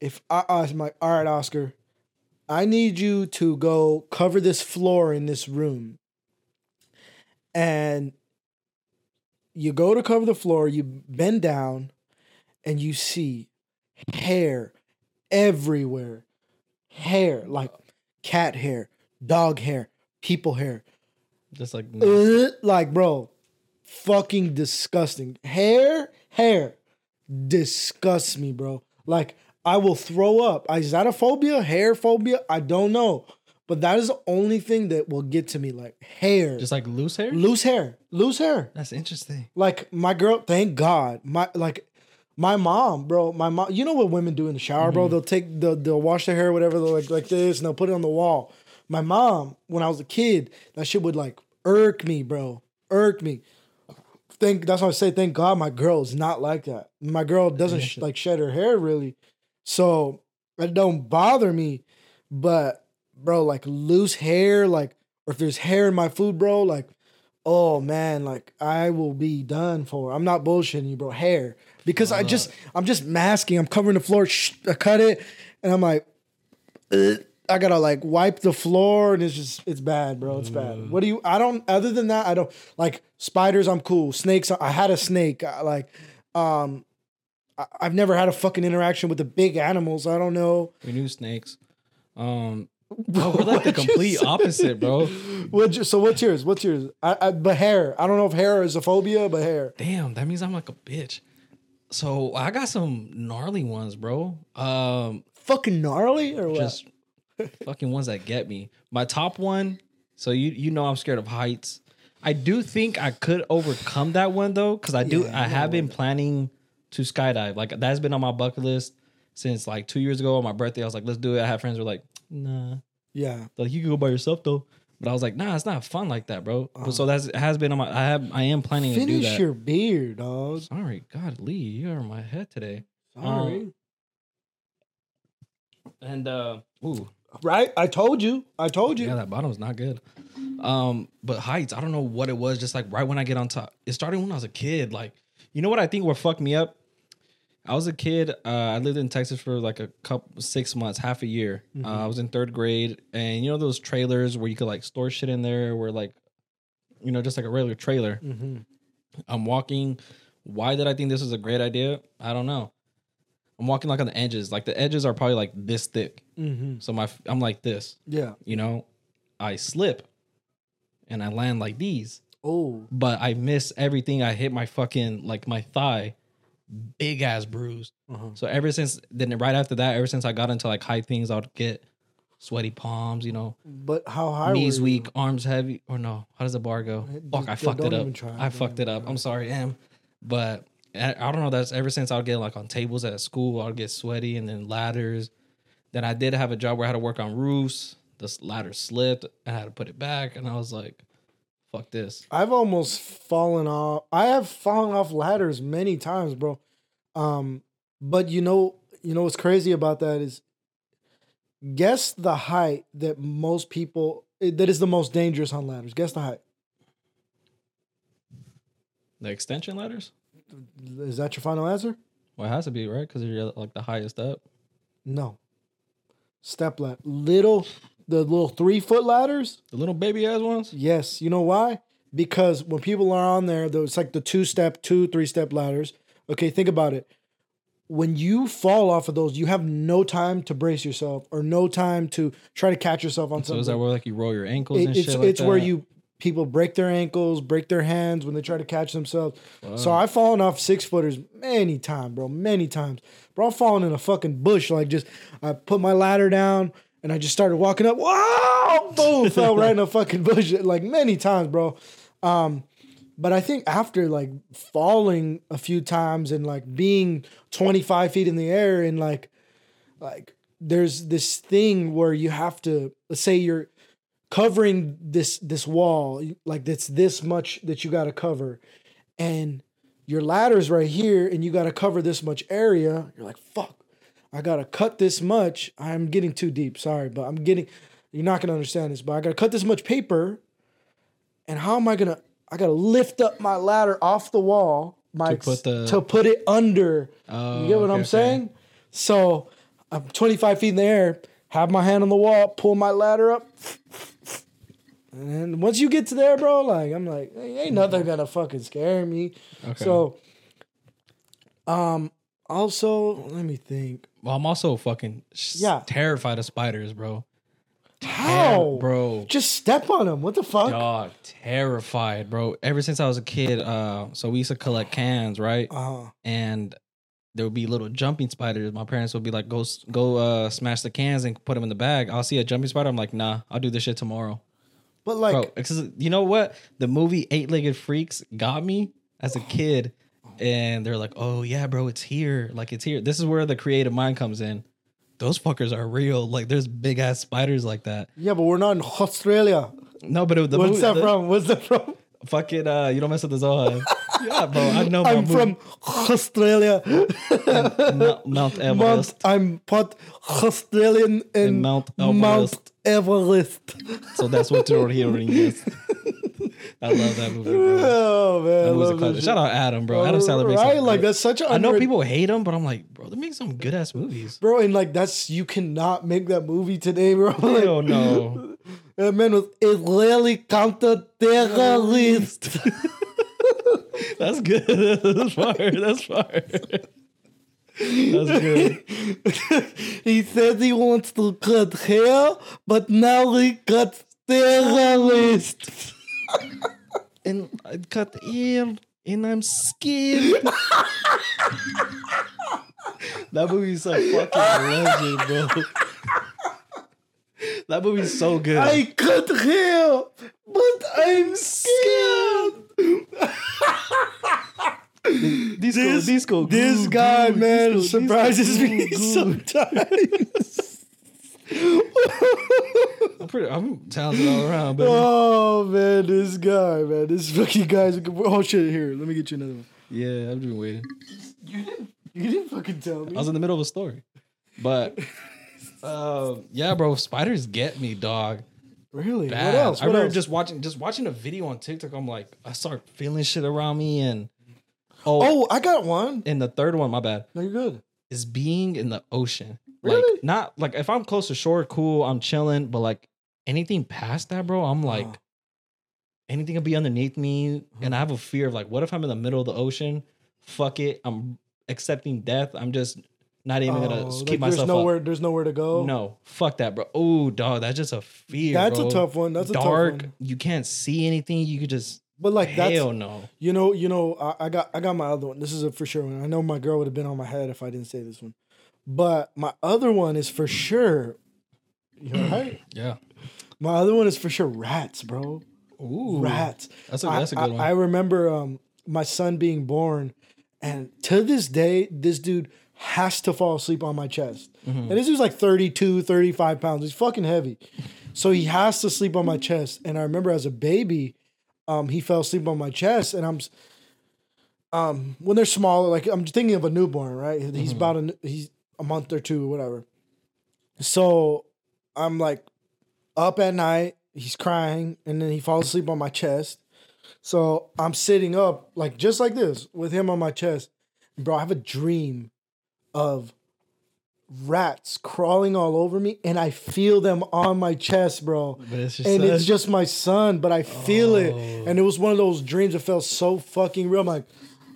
If I ask my all right, Oscar, I need you to go cover this floor in this room. And you go to cover the floor, you bend down, and you see hair everywhere. Hair, like cat hair, dog hair, people hair. Just like Uh, like, bro, fucking disgusting. Hair, hair disgusts me, bro. Like, I will throw up. Is that a phobia? Hair phobia? I don't know. But that is the only thing that will get to me. Like, hair. just like loose hair. loose hair. Loose hair. That's interesting. Like, my girl, thank God. My, like, my mom, bro, my mom, you know what women do in the shower, bro? They'll take, the they'll wash their hair, whatever, they'll like, like this, and they'll put it on the wall. My mom, when I was a kid, that shit would like irk me, bro. Irk me. Thank that's why I say thank God my girl is not like that. My girl doesn't sh- like shed her hair really, so it don't bother me. But bro, like loose hair, like or if there's hair in my food, bro, like oh man, like I will be done for. I'm not bullshitting you, bro. Hair because I just I'm just masking. I'm covering the floor. Shh, I cut it, and I'm like, "Ugh." I gotta like wipe the floor, and it's just it's bad, bro. It's bad. What do you? I don't. Other than that, I don't like spiders. I'm cool. Snakes. I had a snake. I, like, um, I, I've never had a fucking interaction with the big animals. I don't know. We knew snakes. Um, bro, we're like the complete opposite, bro. What? So what's yours? What's yours? I, I but hair. I don't know if hair is a phobia, but hair. Damn, that means I'm like a bitch. So I got some gnarly ones, bro. Um, Fucking gnarly or what? just fucking ones that get me. My top one. So you you know I'm scared of heights. I do think I could overcome that one though, because I do. Yeah, I have been planning to skydive. Like that's been on my bucket list since like two years ago on my birthday. I was like, let's do it. I had friends who were like, nah. yeah. They're like you can go by yourself though. But I was like, nah, it's not fun like that, bro. Uh, so that's it has been on my. I have. I am planning to do Finish your beard, dog. Sorry, God, Lee, you are in my head today. Sorry. And uh, ooh, right? I told you. I told you. yeah, that bottom's not good. Um, but heights, I don't know what it was. Just like right when I get on top, it started when I was a kid. Like, you know what I think what fucked me up? I was a kid. Uh, I lived in Texas for like a couple six months, half a year. Uh, I was in third grade, and you know those trailers where you could like store shit in there, where like, you know, just like a regular trailer. Mm-hmm. I'm walking. Why did I think this was a great idea? I don't know. I'm walking like on the edges. Like the edges are probably like this thick. Mm-hmm. So my I'm like this. Yeah. You know, I slip, and I land like these. Oh. But I miss everything. I hit my fucking like my thigh, big ass bruise. Uh-huh. So ever since then, right after that, ever since I got into like high things, I'd get sweaty palms. You know, But how high? knees weak, arms heavy. Or no, how does the bar go? Just Fuck, I fucked it up. try. I fucked it up. try. I'm sorry, Em. But I, I don't know. That's ever since I'd get like on tables at school, I'd get sweaty, and then ladders. Then I did have a job where I had to work on roofs. The ladder slipped. I had to put it back, and I was like, fuck this. I've almost fallen off. I have fallen off ladders many times, bro. Um, but you know, you know what's crazy about that is, guess the height that most people eh, that is the most dangerous on ladders. Guess the height. The extension ladders? Is that your final answer? Well, it has to be, right? Because you're like the highest up. No. Step ladder. Little, the little three foot ladders. The little baby ass ones? Yes. You know why? Because when people are on there, though, it's like the two step, two, three step ladders. Okay, think about it. When you fall off of those, you have no time to brace yourself or no time to try to catch yourself on So something. is that where like you roll your ankles It- and it's shit like it's where you people break their ankles, break their hands when they try to catch themselves. So I've fallen off six footers many times, bro, many times. Bro, I've fallen in a fucking bush. Like just I put my ladder down and I just started walking up. Wow, boom, fell right in a fucking bush. Like many times, bro. Um, but I think after like falling a few times and like being 25 feet in the air and like like there's this thing where you have to let's say you're covering this this wall like it's this much that you got to cover and your ladder's right here and you got to cover this much area you're like fuck i got to cut this much i'm getting too deep sorry but i'm getting you're not to understand this but i got to cut this much paper and how am i to i got to lift up my ladder off the wall my To put the- to put it under Oh, you get what okay, i'm okay. saying so i'm 25 feet in the air have my hand on the wall pull my ladder up and once you get to there, bro, like I'm like, hey, ain't nothing gonna fucking scare me. Okay. So, um, also let me think. Well, I'm also fucking Yeah. terrified of spiders, bro. How, bro? Just step on them. What the fuck? Dog, terrified, bro. Ever since I was a kid, uh, so we used to collect cans, right? Uh, And there would be little jumping spiders. My parents would be like, "Go, go, uh, smash the cans and put them in the bag." I'll see a jumping spider. I'm like, "Nah, I'll do this shit tomorrow." but like, Bro, you know what? The movie Eight Legged Freaks got me as a kid, and they're like, "Oh yeah, bro, it's here. Like it's here." This is where the creative mind comes in. Those fuckers are real. Like there's big ass spiders like that. yeah, but we're not in Australia. No, but it, the What's movie, that the, from? What's that from? Fuck it, uh, you don't mess with the Zohan. yeah, bro, I know. I'm from Australia. Mount, Mount Mount, Everest. I'm part Australian and, And Mount Mount Everest. So that's what you're hearing is. I love that movie, bro. Oh man, That was a classic. Shout out Adam, bro. Adam Sandler makes right? Like that's such a I know people hate him, but I'm like, bro, they make some good ass movies. bro, and like that's you cannot make that movie today, bro. Like, Hell no. that man was Israeli counter terrorist. That's good. That's fire. That's fire. That's good. he says he wants to cut hair, but now he cuts terrorist. And I cut ear, and I'm scared. that movie's a fucking legend, bro. That movie's so good. I cut hair, but I'm scared. disco, this- disco, This guy, man, disco, surprises disco, me sometimes. I'm pretty. I'm talented all around, baby. oh man, this guy, man, this fucking guy's. Oh shit! Here, let me get you another one. Yeah, I've been waiting. You didn't. You didn't fucking tell me. I was in the middle of a story, but uh, yeah, bro, spiders get me, dog. really? Bad. What else? I What remember else? just watching, just watching a video on TikTok. I'm like, I start feeling shit around me, and oh, oh, I got one. and the third one, my bad, No, you're good. is being in the ocean. Like, not like if I'm close to shore, cool, I'm chilling, but like anything past that, bro, I'm like. Oh. Anything could be underneath me, and mm-hmm. I have a fear of like, what if I'm in the middle of the ocean? Fuck it, I'm accepting death. I'm just not even gonna Oh, like keep there's myself nowhere. up. There's nowhere to go. No, fuck that, bro. Oh, dog, that's just a fear. that's bro. a tough one. That's a dark. tough one. You can't see anything. You could just But like that's hell no. you know you know I, I got I got my other one. This is a for sure one. I know my girl would have been on my head if I didn't say this one. But my other one is for sure. You right? Yeah. My other one is for sure rats, bro. Ooh, Rats. That's a I- that's a I, good one. I remember um, my son being born, and to this day, this dude has to fall asleep on my chest. Mm-hmm. And this dude's like 32, 35 pounds. He's fucking heavy. So he has to sleep on my chest. And I remember as a baby, um, he fell asleep on my chest, and I'm, um, when they're smaller, like I'm thinking of a newborn, right? He's Mhm. about a he's a month or two whatever. So I'm like up at night, he's crying, and then he falls asleep on my chest. So I'm sitting up like just like this with him on my chest. Bro, I have a dream of rats crawling all over me and I feel them on my chest, bro. It's And such- it's just my son, but I feel it. Oh. And it was one of those dreams that felt so fucking real. I'm like,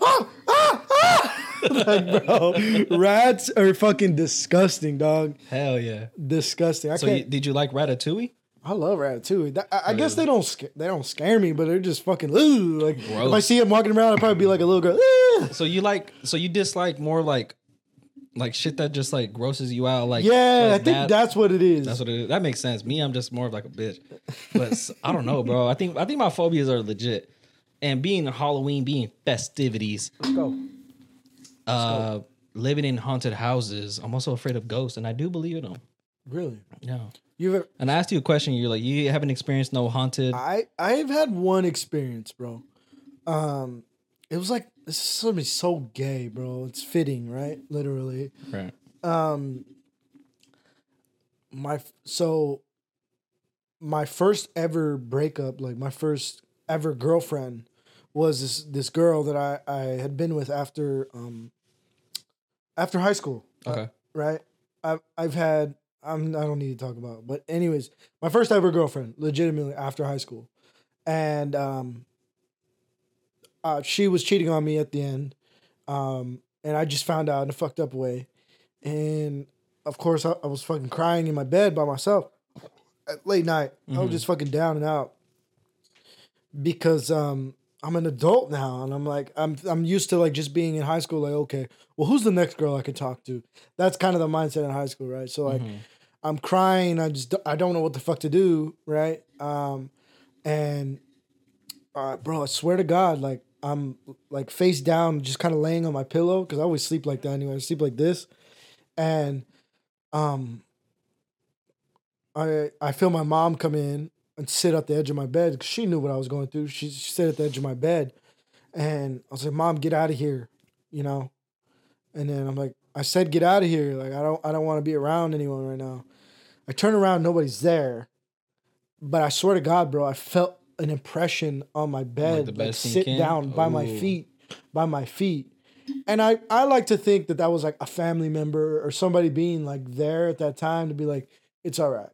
ah, ah, ah. like, bro, rats are fucking disgusting, dog. hell yeah. Disgusting. I So you, did you like Ratatouille? I love Ratatouille. I, I guess they don't sca- they don't scare me, but they're just fucking ooh. Like if I see him walking around, I'd probably be like a little girl. "Ah." So you like so you dislike more like like shit that just like grosses you out like yeah, I like think bad- that's what it is. That's what it is. That makes sense. Me, I'm just more of like a bitch. But I don't know, bro. I think I think my phobias are legit. And being Halloween, being festivities, Let's go. Uh, living in haunted houses, I'm also afraid of ghosts, and I do believe in them. Really? Yeah. You've ever, And I asked you a question. You're like, you haven't experienced no haunted. I I've had one experience, bro. Um, it was like this is something so gay, bro. It's fitting, right? Literally. right. Um, my so my first ever breakup, like my first ever girlfriend, was this this girl that I I had been with after um after high school. Uh, Okay. right? I've I've had I'm I don't need to talk about, it. but anyways, my first ever girlfriend, legitimately after high school, and um, uh, she was cheating on me at the end, um, and I just found out in a fucked up way, and of course I, I was fucking crying in my bed by myself at late night. I was Mhm. just fucking down and out because um I'm an adult now and I'm like I'm I'm used to like just being in high school like okay well who's the next girl I can talk to? That's kind of the mindset in high school right? So like Mhm. I'm crying I just I don't know what the fuck to do right? Um and uh bro I swear to god like I'm like face down just kind of laying on my pillow cuz I always sleep like that anyway I sleep like this. And um I I feel my mom come in and sit at the edge of my bed because she knew what I was going through. She, she sat at the edge of my bed, and I was like, "Mom, get out of here," you know. And then I'm like, I said, "Get out of here!" Like I don't I don't want to be around anyone right now. I turn around, nobody's there, but I swear to God, bro, I felt an impression on my bed, the like, sit down by my feet, by my feet. And I, I like to think that that was like a family member or somebody being like there at that time to be like, it's all right.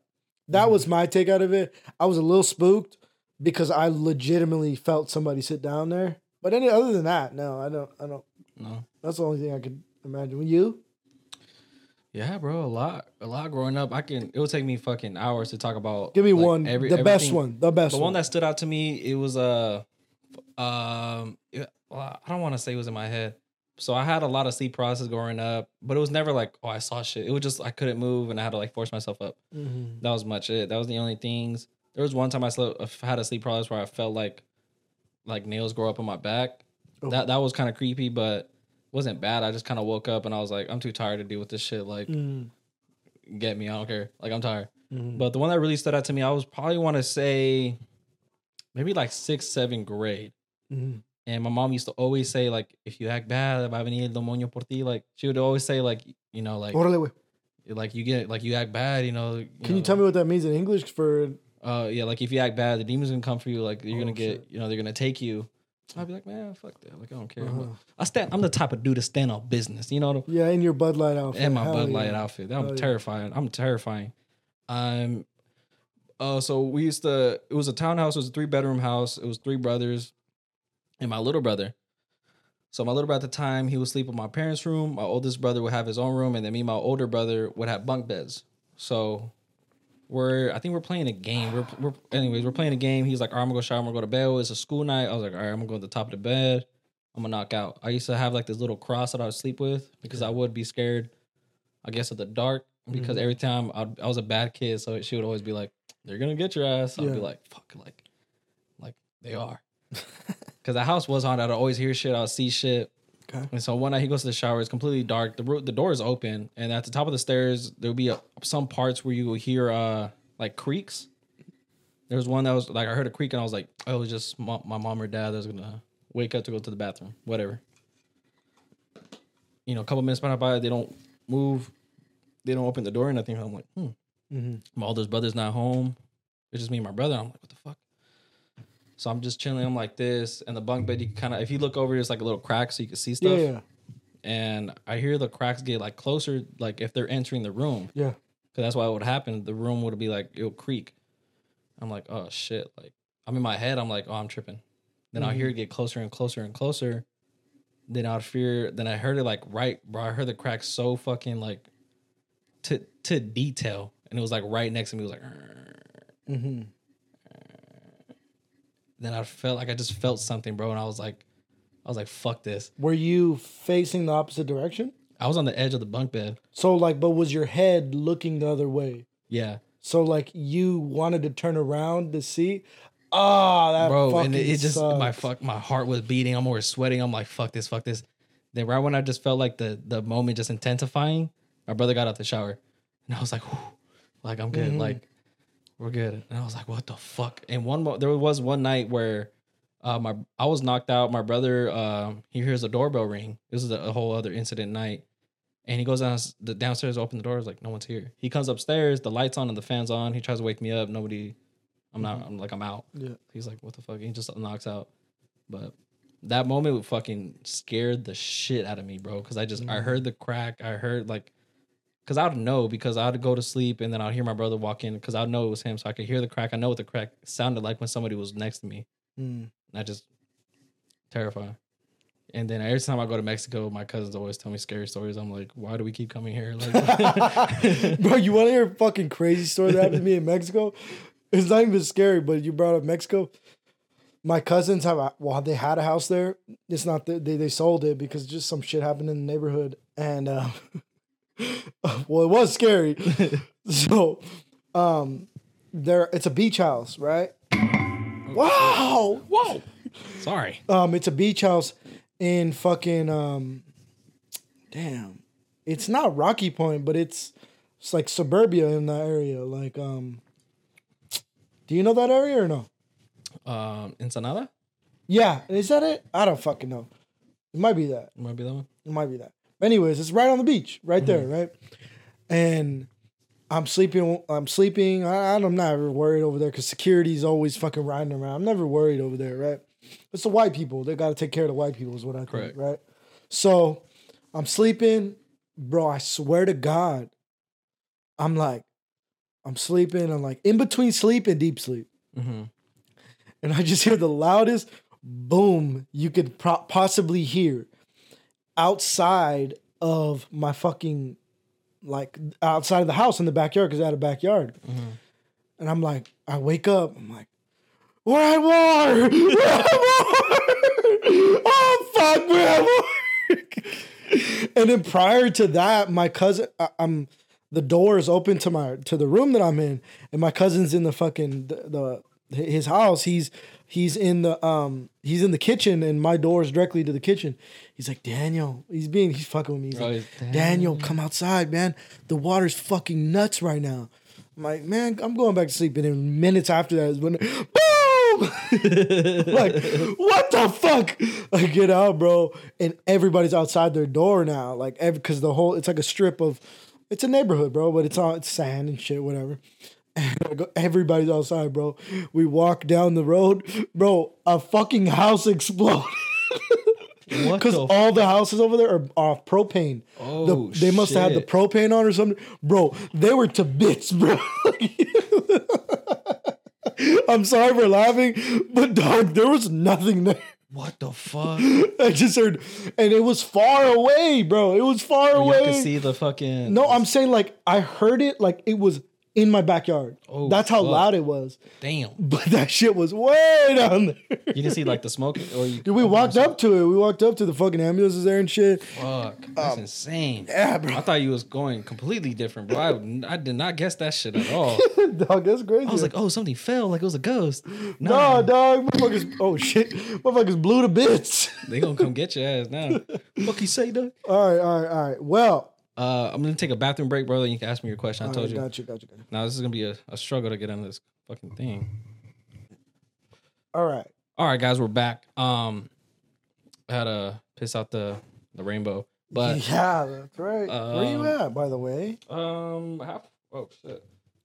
That Mm-hmm. was my take out of it. I was a little spooked because I legitimately felt somebody sit down there. But any other than that, no, I don't. I don't. No. That's the only thing I could imagine. With you, Yeah, bro. A lot. A lot growing up. I can. It would take me fucking hours to talk about. give me like, one. every- the best one. The best the one. one that stood out to me it was uh um it- well, i don't want to say it was in my head so i had a lot of sleep paralysis growing up but it was never like oh i saw shit it was just i couldn't move and i had to like force myself up Mhm. that was much it that was the only things there was one time i slept I had a sleep paralysis where i felt like like nails grow up on my back Oh. that that was kind of creepy but wasn't bad i just kind of woke up and i was like i'm too tired to deal with this shit like Mhm. get me i don't care like i'm tired Mhm. but the one that really stood out to me, I was probably want to say maybe like sixth, seventh grade. Mhm. And my mom used to always say, like, if you act bad, va a venir el demonio por ti. Like, she would always say, like, you know, like, güey. like you get, like, you act bad, you know. Can you tell me what that means in English for? Uh, yeah, like if you act bad, the demons gonna come for you. Like you're Oh, gonna get, shit. you know, they're gonna take you. I'd be like, man, fuck that. Like I don't care. I'm, Uh-huh. I stand. I'm the type of dude to stand on business. You know, Yeah, in your Bud Light outfit. and my Hell Bud Light yeah. outfit. I'm Hell yeah. terrifying. I'm terrifying. Um, uh, so we used to. It was a townhouse. It was a three bedroom house. It was three brothers, and my little brother. So my little brother at the time, he would sleep in my parents' room. My oldest brother would have his own room, and then me, and my older brother, would have bunk beds. So we're, I think we're playing a game. We're, we're, anyways, we're playing a game. He's like, all right, I'm gonna go shower. I'm gonna go to bed. It's a school night. I was like, all right, I'm gonna go to the top of the bed. I'm gonna knock out. I used to have like this little cross that I would sleep with because I would be scared, I guess, of the dark. Because Mhm. every time I'd, I was a bad kid, so she would always be like, "They're gonna get your ass." I'd be like, "Fuck," like, like they are. Because the house was haunted. I'd always hear shit. I'd see shit. Okay. And so one night he goes to the shower. It's completely dark. The ro- the door is open, and at the top of the stairs there would be a, some parts where you will hear uh like creaks. There was one that was like I heard a creak and I was like, oh, it was just my, my mom or dad that was gonna wake up to go to the bathroom, whatever. You know, a couple minutes went by, they don't move, they don't open the door or nothing. I'm like, hmm. Mhm. My oldest brother's not home. It's just me and my brother. I'm like, what the fuck? So I'm just chilling. I'm like this, and the bunk bed. You kind of, if you look over, there's like a little crack, so you can see stuff. yeah, And I hear the cracks get like closer, like if they're entering the room. yeah. Cause that's why it would happen. The room would be like it'll creak. I'm like, oh shit! Like I'm in my head. I'm like, oh, I'm tripping. Then I'll hear it get closer and closer and closer. Then I'd fear. Then I heard it like right, bro. I heard the crack so fucking like to to detail, and it was like right next to me. It was like. hmm Then I felt like I just felt something, bro, and I was like, I was like, fuck this. Were you facing the opposite direction? I was on the edge of the bunk bed. So like, but was your head looking the other way? Yeah, So like, you wanted to turn around to see. Ah, that bro, fucking and it, it just my fuck, my heart was beating. I'm always sweating. I'm like, fuck this, fuck this. Then right when I just felt like the the moment just intensifying, my brother got out the shower, and I was like, like I'm good, Mhm. like we're good. And I was like, what the fuck? And one mo- there was one night where. Uh, my I was knocked out. My brother, um, he hears a doorbell ring. This is a, whole other incident night, and he goes down the downstairs, open the door. doors, like no one's here. He comes upstairs, the lights on and the fans on. He tries to wake me up. Nobody. I'm not. I'm like I'm out. Yeah. He's like, what the fuck? He just knocks out. But that moment would fucking scared the shit out of me, bro. Cause I just I heard the crack. I heard like, cause I would know because I'd go to sleep and then I'd hear my brother walk in because I'd know it was him. So I could hear the crack. I know what the crack sounded like when somebody was next to me. Mm. I just terrified. And then every time I go to Mexico, my cousins always tell me scary stories. I'm like, why do we keep coming here? Like, bro, you want to hear a fucking crazy story that happened to me in Mexico? It's not even scary, but you brought up Mexico. My cousins have, a, well, they had a house there. It's not that they, they sold it because just some shit happened in the neighborhood. And, uh, well, it was scary. so, um, there, it's a beach house, right? Wow. whoa, sorry. Um, it's a beach house in fucking um, damn. It's not Rocky Point, but it's it's like suburbia in that area. Like um, do you know that area or no? Um, Ensenada Yeah, is that it? I don't fucking know. It might be that. It might be that one. It might be that. Anyways, it's right on the beach, right there, right? And I'm sleeping. I'm sleeping. I, I'm not ever worried over there because security's always fucking riding around. I'm never worried over there, right? It's the white people. They got to take care of the white people, is what I think, Correct. right? So I'm sleeping, bro. I swear to God, I'm like, I'm sleeping. I'm like in between sleep and deep sleep Mm-hmm. and I just hear the loudest boom you could pro- possibly hear outside of my fucking like outside of the house in the backyard because I had a backyard. Mm-hmm. And I'm like, I wake up, I'm like, we're at war! We're at war! oh fuck, we're at war! and then prior to that, my cousin, I, I'm the door is open to my to the room that I'm in, and my cousin's in the fucking the, the his house. He's he's in the um he's in the kitchen, and my door is directly to the kitchen. He's like Daniel. He's being he's fucking with me. He's like, he's- Daniel, come outside, man. The water's fucking nuts right now. I'm like, man, I'm going back to sleep. And then minutes after that is when boom! like, what the fuck? I get out, bro, and everybody's outside their door now. Like, because the whole it's like a strip of, it's a neighborhood, bro, but it's all it's sand and shit, whatever. And I go, everybody's outside, bro. We walk down the road, bro. A fucking house exploded. What Because all the houses over there are off propane. Oh, The- they must have had the propane on or something. Bro, they were to bits, bro. I'm sorry for laughing, but dog, there was nothing there. What the fuck? I just heard, and it was far away, bro. It was far You away. can see the fucking. no, I'm saying like I heard it like it was in my backyard. Oh, That's how fuck. loud it was. Damn. But that shit was way down there. You can see like the smoke. Or you, Dude, we walked up to it. We walked up to the fucking ambulances there and shit. Fuck. That's insane. Um, Yeah, bro. I thought you was going completely different, bro. I, I did not guess that shit at all. dog, that's crazy. I was like, oh, something fell, like it was a ghost. no, Nah, dog, motherfuckers. Oh shit, motherfuckers blew to bits. they gonna come get your ass now. Fuck you say, dog. all right, all right, all right. Well, Uh, I'm gonna take a bathroom break, brother. You can ask me your question. I all told right, you. got you, got you, got you. Now this is gonna be a, a struggle to get on this fucking thing. All right. All right, guys, we're back. Um, I had to piss out the the rainbow, but yeah, that's right. Where you Um, at, by the way? um, half. Oh shit,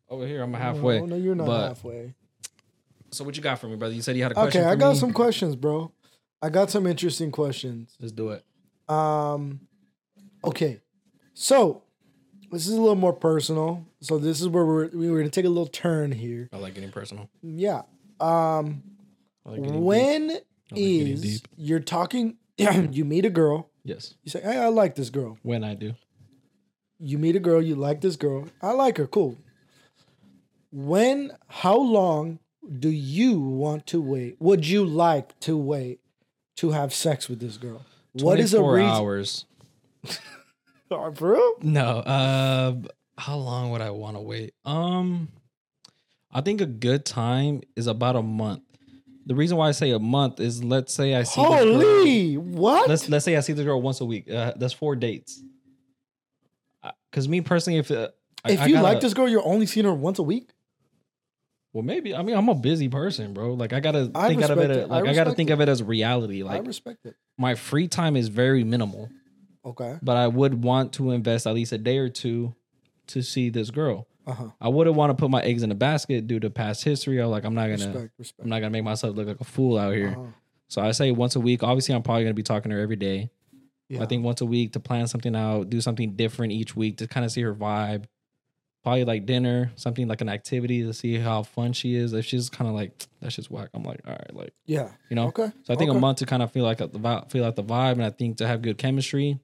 over here. I'm halfway. No, no you're not but- halfway. So what you got for me, brother? You said you had a question. Okay, I got me? some questions, bro. I got some interesting questions. Let's do it. Um, okay, so this is a little more personal. So this is where we're we were gonna take a little turn here. I like getting personal. Yeah. Um, like when like is deep. you're talking? you meet a girl. Yes, You say, "Hey, I like this girl." when I do. You meet a girl. You like this girl. I like her. Cool. When? How long do you want to wait? Would you like to wait to have sex with this girl? What is a 24 reason? hours? Oh? No. Uh, how long would I want to wait? Um, I think a good time is about a month. The reason why I say a month is let's say I see this girl- Holy what? let's let's say I see the girl once a week. Uh, that's four dates. Because me personally, if uh, if I you gotta- like this girl, you're only seeing her once a week. well, maybe I mean I'm a busy person, bro. Like I gotta I think of it. I Like I, gotta think it. of it as reality. Like I respect it. my free time is very minimal, Okay. but I would want to invest at least a day or two to see this girl. Uh huh. I wouldn't want to put my eggs in a basket due to past history. I'm like I'm not gonna Respect. Respect. I'm not gonna make myself look like a fool out here. Uh-huh. So I say once a week. Obviously, I'm probably gonna be talking to her every day. Yeah. I think once a week to plan something out, do something different each week to kind of see her vibe. Probably like dinner, something like an activity to see how fun she is. If she's kind of like that's just whack, I'm like, all right, like Yeah. you know. Okay. So I think okay. a month to kind of feel like the vibe, feel like the vibe, and I think to have good chemistry.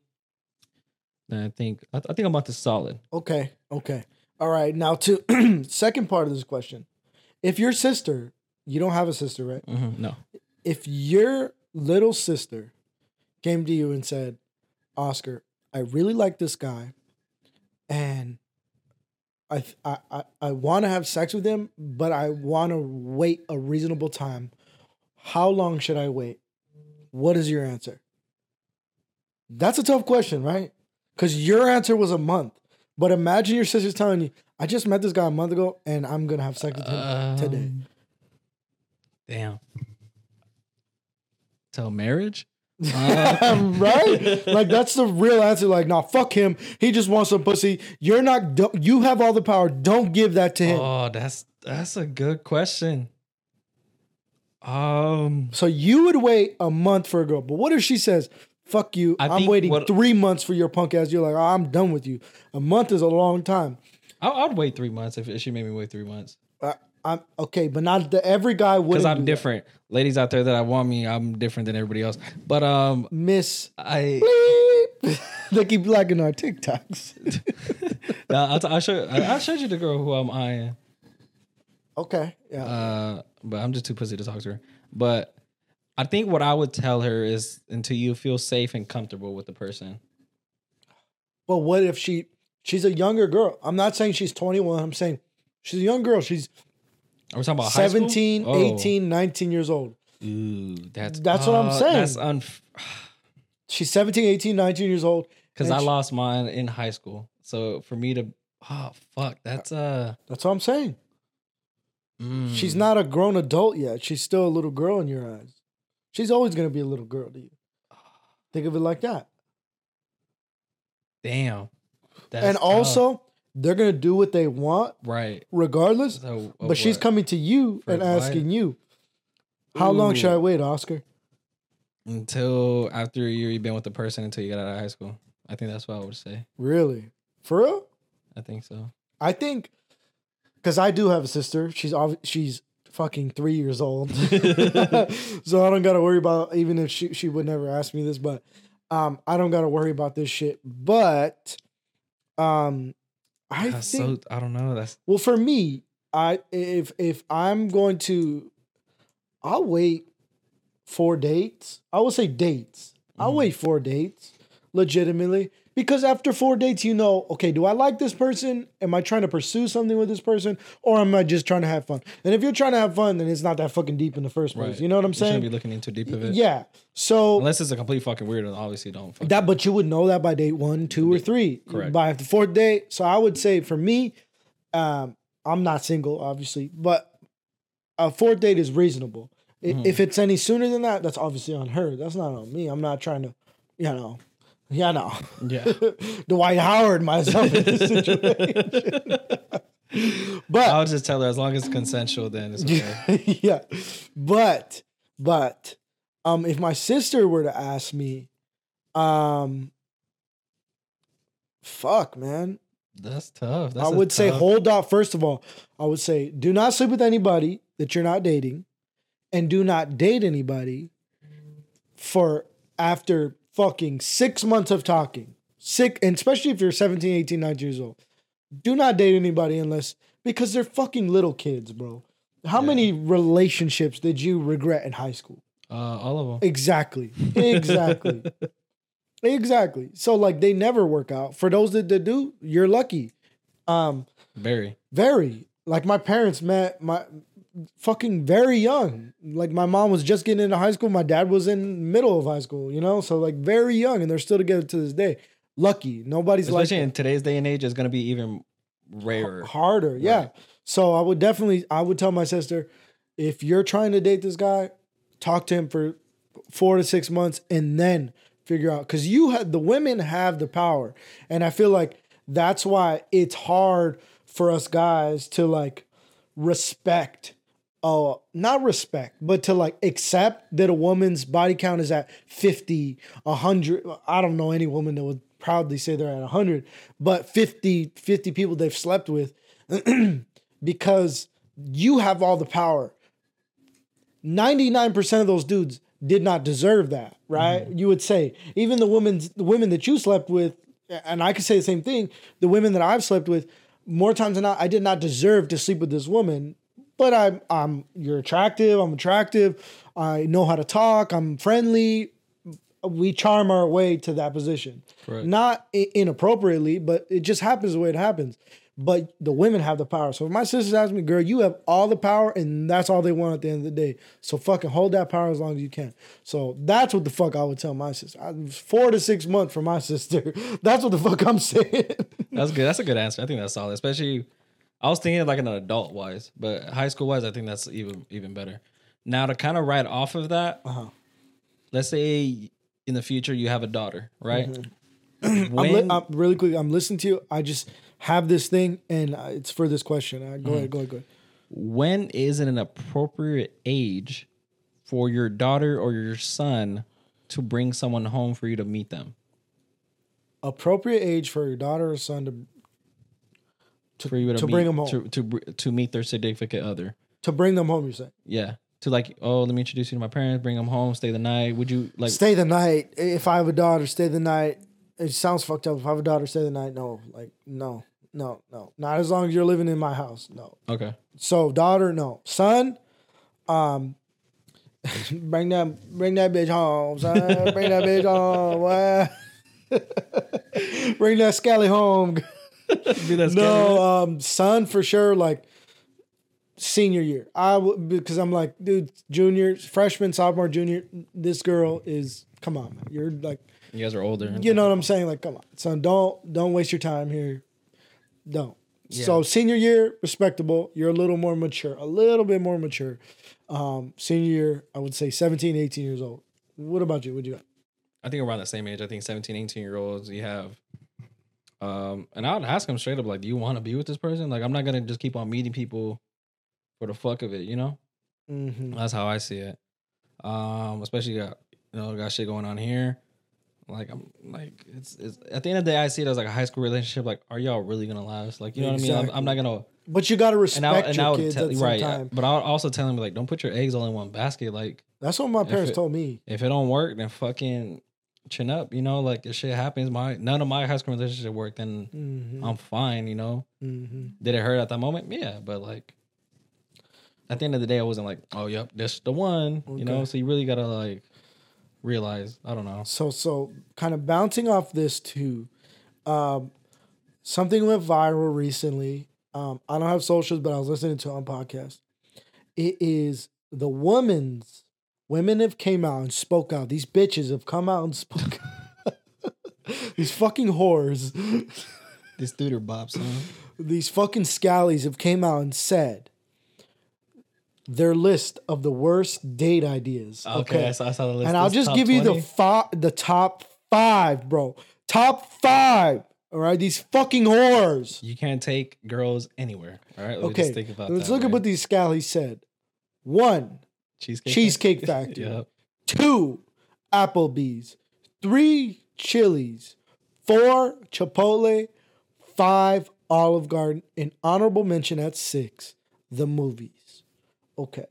Then I think I, I think a month is solid. Okay. Okay. All right. Now to second part of this question. If your sister, you don't have a sister, right? Mhm, No, If your little sister came to you and said, Oscar, I really like this guy and I I I, I want to have sex with him, but I want to wait a reasonable time. How long should I wait? What is your answer? That's a tough question, right? Because your answer was a month. But imagine your sister's telling you, I just met this guy a month ago and I'm gonna have sex with him today. Um, Damn. Till marriage. Uh, right? Like that's the real answer. Like, nah, fuck him. He just wants some pussy. You're not. You have all the power. Don't give that to him. Oh, that's that's a good question. Um, So you would wait a month for a girl. But what if she says, "Fuck you"? I I'm waiting what- three months for your punk ass. You're like, oh, I'm done with you. A month is a long time. I, I'd wait three months if, if she made me wait three months I, I'm okay, but not the, every guy would. because I'm different. Ladies out there that I want me, I'm different than everybody else. But um, Miss. I Bleep. they keep liking our TikToks. Nah, I'll, t- I'll show I, I showed you the girl who I'm eyeing. okay. Yeah. Uh, but I'm just too pussy to talk to her. But I think what I would tell her is until you feel safe and comfortable with the person. But what if she she's a younger girl? I'm not saying she's 21. I'm saying she's a young girl. She's Are we talking about high school? 17, Oh. 18, 19 years old. Ooh, that's That's what I'm uh, saying. That's un She's 17, 18, 19 years old. because I she- lost mine in high school. So for me to oh fuck, that's uh That's what I'm saying. mm. She's not a grown adult yet. She's still a little girl in your eyes. She's always going to be a little girl to you. Think of it like that. damn. That's and tough. also, they're going to do what they want right. regardless. So But she's coming to you For and asking you, how long should I wait, Oscar? until after a year, you've been with the person until you get out of high school. I think that's what I would say. Really? For real? I think so. I think because I do have a sister. She's she's fucking three years old, so I don't got to worry about even if she she would never ask me this, but um, I don't got to worry about this shit. But um, I That's think so I don't know. That's well for me, I if if I'm going to, I'll wait four dates. I will say dates. I'll Mhm. wait four dates, legitimately. Because after four dates, you know, okay, do I like this person? Am I trying to pursue something with this person? Or am I just trying to have fun? And if you're trying to have fun, then it's not that fucking deep in the first place. Right. You know what I'm you shouldn't saying? be looking into deep of it. Yeah. So Unless it's a complete fucking weirdo, obviously don't. Fuck that, but you would know that by date one, two, or three. Correct. By the fourth date. So I would say for me, um, I'm not single, obviously, but a fourth date is reasonable. I- If it's any sooner than that, that's obviously on her. That's not on me. I'm not trying to, you know, yeah, no. Yeah. Dwight Howard myself in this situation. but I'll just tell her as long as it's consensual, then it's okay. yeah, but but um, if my sister were to ask me, um, fuck, man, That's tough. That's I would say tough- hold off. First of all, I would say do not sleep with anybody that you're not dating, and do not date anybody for after fucking six months of talking. Sick, and especially if you're 17, 18, 19 years old. Do not date anybody unless because they're fucking little kids, bro. How Yeah. many relationships did you regret in high school? Uh, all of them. Exactly. Exactly. exactly. So like they never work out. For those that, that do, you're lucky. Um, Very. very. Like my parents met my fucking very young. Like my mom was just getting into high school. My dad was in middle of high school, you know? So like very young and they're still together to this day. Lucky. Nobody's Especially like in today's day and age, it's gonna be even rarer. harder. Yeah. So I would definitely I would tell my sister, if you're trying to date this guy, talk to him for four to six months and then figure out because you had the women have the power. And I feel like that's why it's hard for us guys to like respect uh not respect but to like accept that a woman's body count is at 50 100 i don't know any woman that would proudly say they're at 100 but 50 50 people they've slept with because you have all the power. 99% of those dudes did not deserve that right? You would say even the women's the women that you slept with and i could say the same thing the women that i've slept with more times than not i did not deserve to sleep with this woman but i'm i'm you're attractive i'm attractive i know how to talk i'm friendly we charm our way to that position Correct. not inappropriately but it just happens the way it happens but the women have the power. So if my sisters ask me, girl, you have all the power, and that's all they want at the end of the day. So fucking hold that power as long as you can. So that's what the fuck I would tell my sister. I, four to six months for my sister. That's what the fuck I'm saying. That's good. That's a good answer. I think that's solid. Especially, I was thinking like an adult wise, but high school wise, I think that's even even better. Now to kind of ride off of that, Uh-huh. let's say in the future you have a daughter, right? I'm, when li- I'm really quick. I'm listening to you. I just have this thing, and uh, it's for this question. Uh, go ahead. Go ahead. Go ahead. when is it an appropriate age for your daughter or your son to bring someone home for you to meet them? Appropriate age for your daughter or son to For you to, to meet, bring 'em home. to to to meet their significant other. to bring them home. You say Yeah. To like, oh, let me introduce you to my parents, bring them home, stay the night. Would you like stay the night. If I have a daughter, stay the night. It sounds fucked up. If I have a daughter, stay the night. No, like no, no, no. Not as long as you're living in my house. No. Okay. So daughter, no. Son, um, bring that bring that bitch home, son. Bring that bitch home. Bring that scally home. Do that No, um, son for sure. Like senior year, I because I'm like, dude, junior, freshman, sophomore, junior. This girl is come on, man. You're like, You guys are older. you know what I'm saying? Like, come on, son. Don't don't waste your time here. Don't. So senior year, respectable. You're a little more mature, a little bit more mature. Um, senior year, I would say 17, 18 years old. What about you? What you got? I think around the same age. I think 17, 18 year olds you have. Um, and I would ask them straight up, like, do you want to be with this person? Like, I'm not gonna just keep on meeting people for the fuck of it, you know? Mm-hmm. That's how I see it. Um, especially got you know got shit going on here. Like I'm like it's, it's at the end of the day, I see it as like a high school relationship. Like, are y'all really gonna last? Like, you know what I mean? I'm, I'm not gonna. But you got to And I, respect and your I would kids tell at the same right, time. but I'll also tell them like, don't put your eggs all in one basket. Like, That's what my parents it- told me. if it don't work, then fucking chin up. You know, like if shit happens, my none of my high school relationship worked, and Mm-hmm. I'm fine. You know, mm-hmm. did it hurt at that moment? Yeah, but like at the end of the day, I wasn't like, oh, yep, this the one. You know, so you really gotta like realize. I don't know. So so kind of bouncing off this too, um, something went viral recently. Um, I don't have socials, but I was listening to on podcast. It is the women's women have came out and spoke out. These bitches have come out and spoke. These fucking whores, This dude or Bob, son. these fucking scallies have came out and said their list of the worst date ideas. Okay, I saw- I saw the list. And I'll just give you the 20? five, the top five, bro. Top five. All right, these fucking whores. You can't take girls anywhere. All right. Let Okay, just think about let's that, look at what these scallies said. One, cheesecake. Cheesecake Factory. Yep. two, Applebee's, three, Chili's, four, Chipotle, five, Olive Garden, and honorable mention at six, the movies. Okay.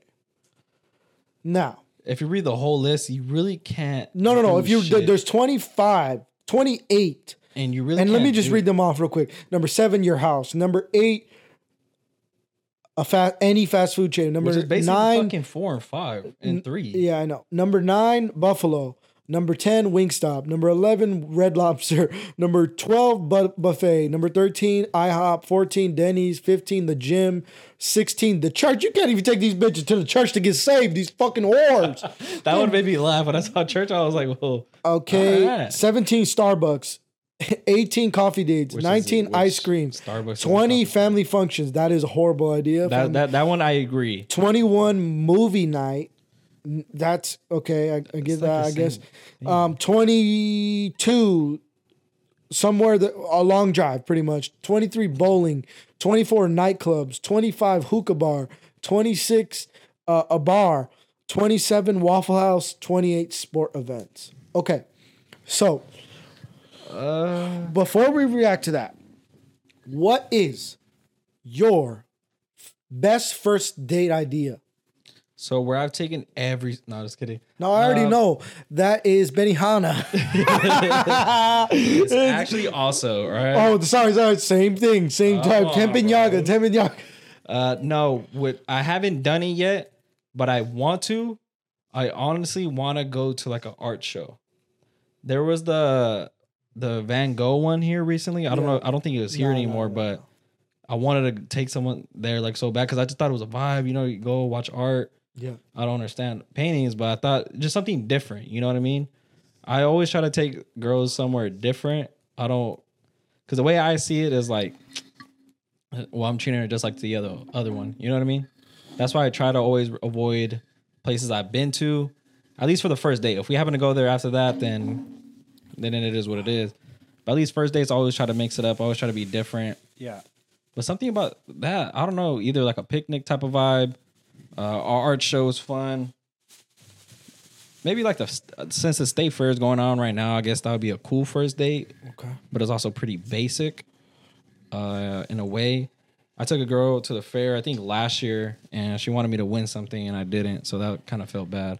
Now, If you read the whole list, you really can't. no, no, no. If you shit. there's 25, 28. and you really And let me just read them off real quick. Number seven, your house. Number eight, a fast any fast food chain. Number which is basically nine, fucking four and five and three. Yeah, I know. Number nine, Buffalo. Number 10, Wingstop. Number 11, Red Lobster. Number 12, Bu- Buffet. Number 13, IHOP. 14, Denny's. 15, The Gym. 16, The Church. You can't even take these bitches to the church to get saved. These fucking whores. That one made me laugh when I saw church. I was like, "Whoa!" Okay. Alright. 17, Starbucks. 18, coffee dates. Which 19, which ice cream. Starbucks 20, coffee. family functions. That is a horrible idea. That that that one I agree. 21 movie night. That's okay. I, I get like that. I guess. Um, 22 somewhere the, a long drive, pretty much. 23 bowling. 24 nightclubs. 25 hookah bar. 26 uh, a bar. 27 Waffle House. 28 sport events. Okay, so Uh, before we react to that, what is your best first date idea? so where I've taken every no, just kidding. No, I already Um, know that is Benihana. It's actually also right. oh, sorry, sorry, same thing, same type. Oh, Teppanyaki, Teppanyaki. Uh, no, what I haven't done it yet, but I want to. I honestly want to go to like an art show. There was the the Van Gogh one here recently. I don't know. I don't think it was here No, no, anymore, no, but I wanted to take someone there like so bad because I just thought it was a vibe. You know, you go watch art. Yeah, I don't understand paintings, but I thought just something different. You know what I mean? I always try to take girls somewhere different. I don't, because the way I see it is like, well, I'm treating her just like the other other one. You know what I mean? That's why I try to always avoid places I've been to, at least for the first date. If we happen to go there after that, then then it is what it is. But at least first dates, I always try to mix it up. I always try to be different. yeah. But something about that, I don't know, either like a picnic type of vibe. Uh, our art show is fun. Maybe like the since the state fair is going on right now, I guess that would be a cool first date. Okay. But it's also pretty basic, uh, in a way. I took a girl to the fair, I think last year, and she wanted me to win something, and I didn't, so that kind of felt bad.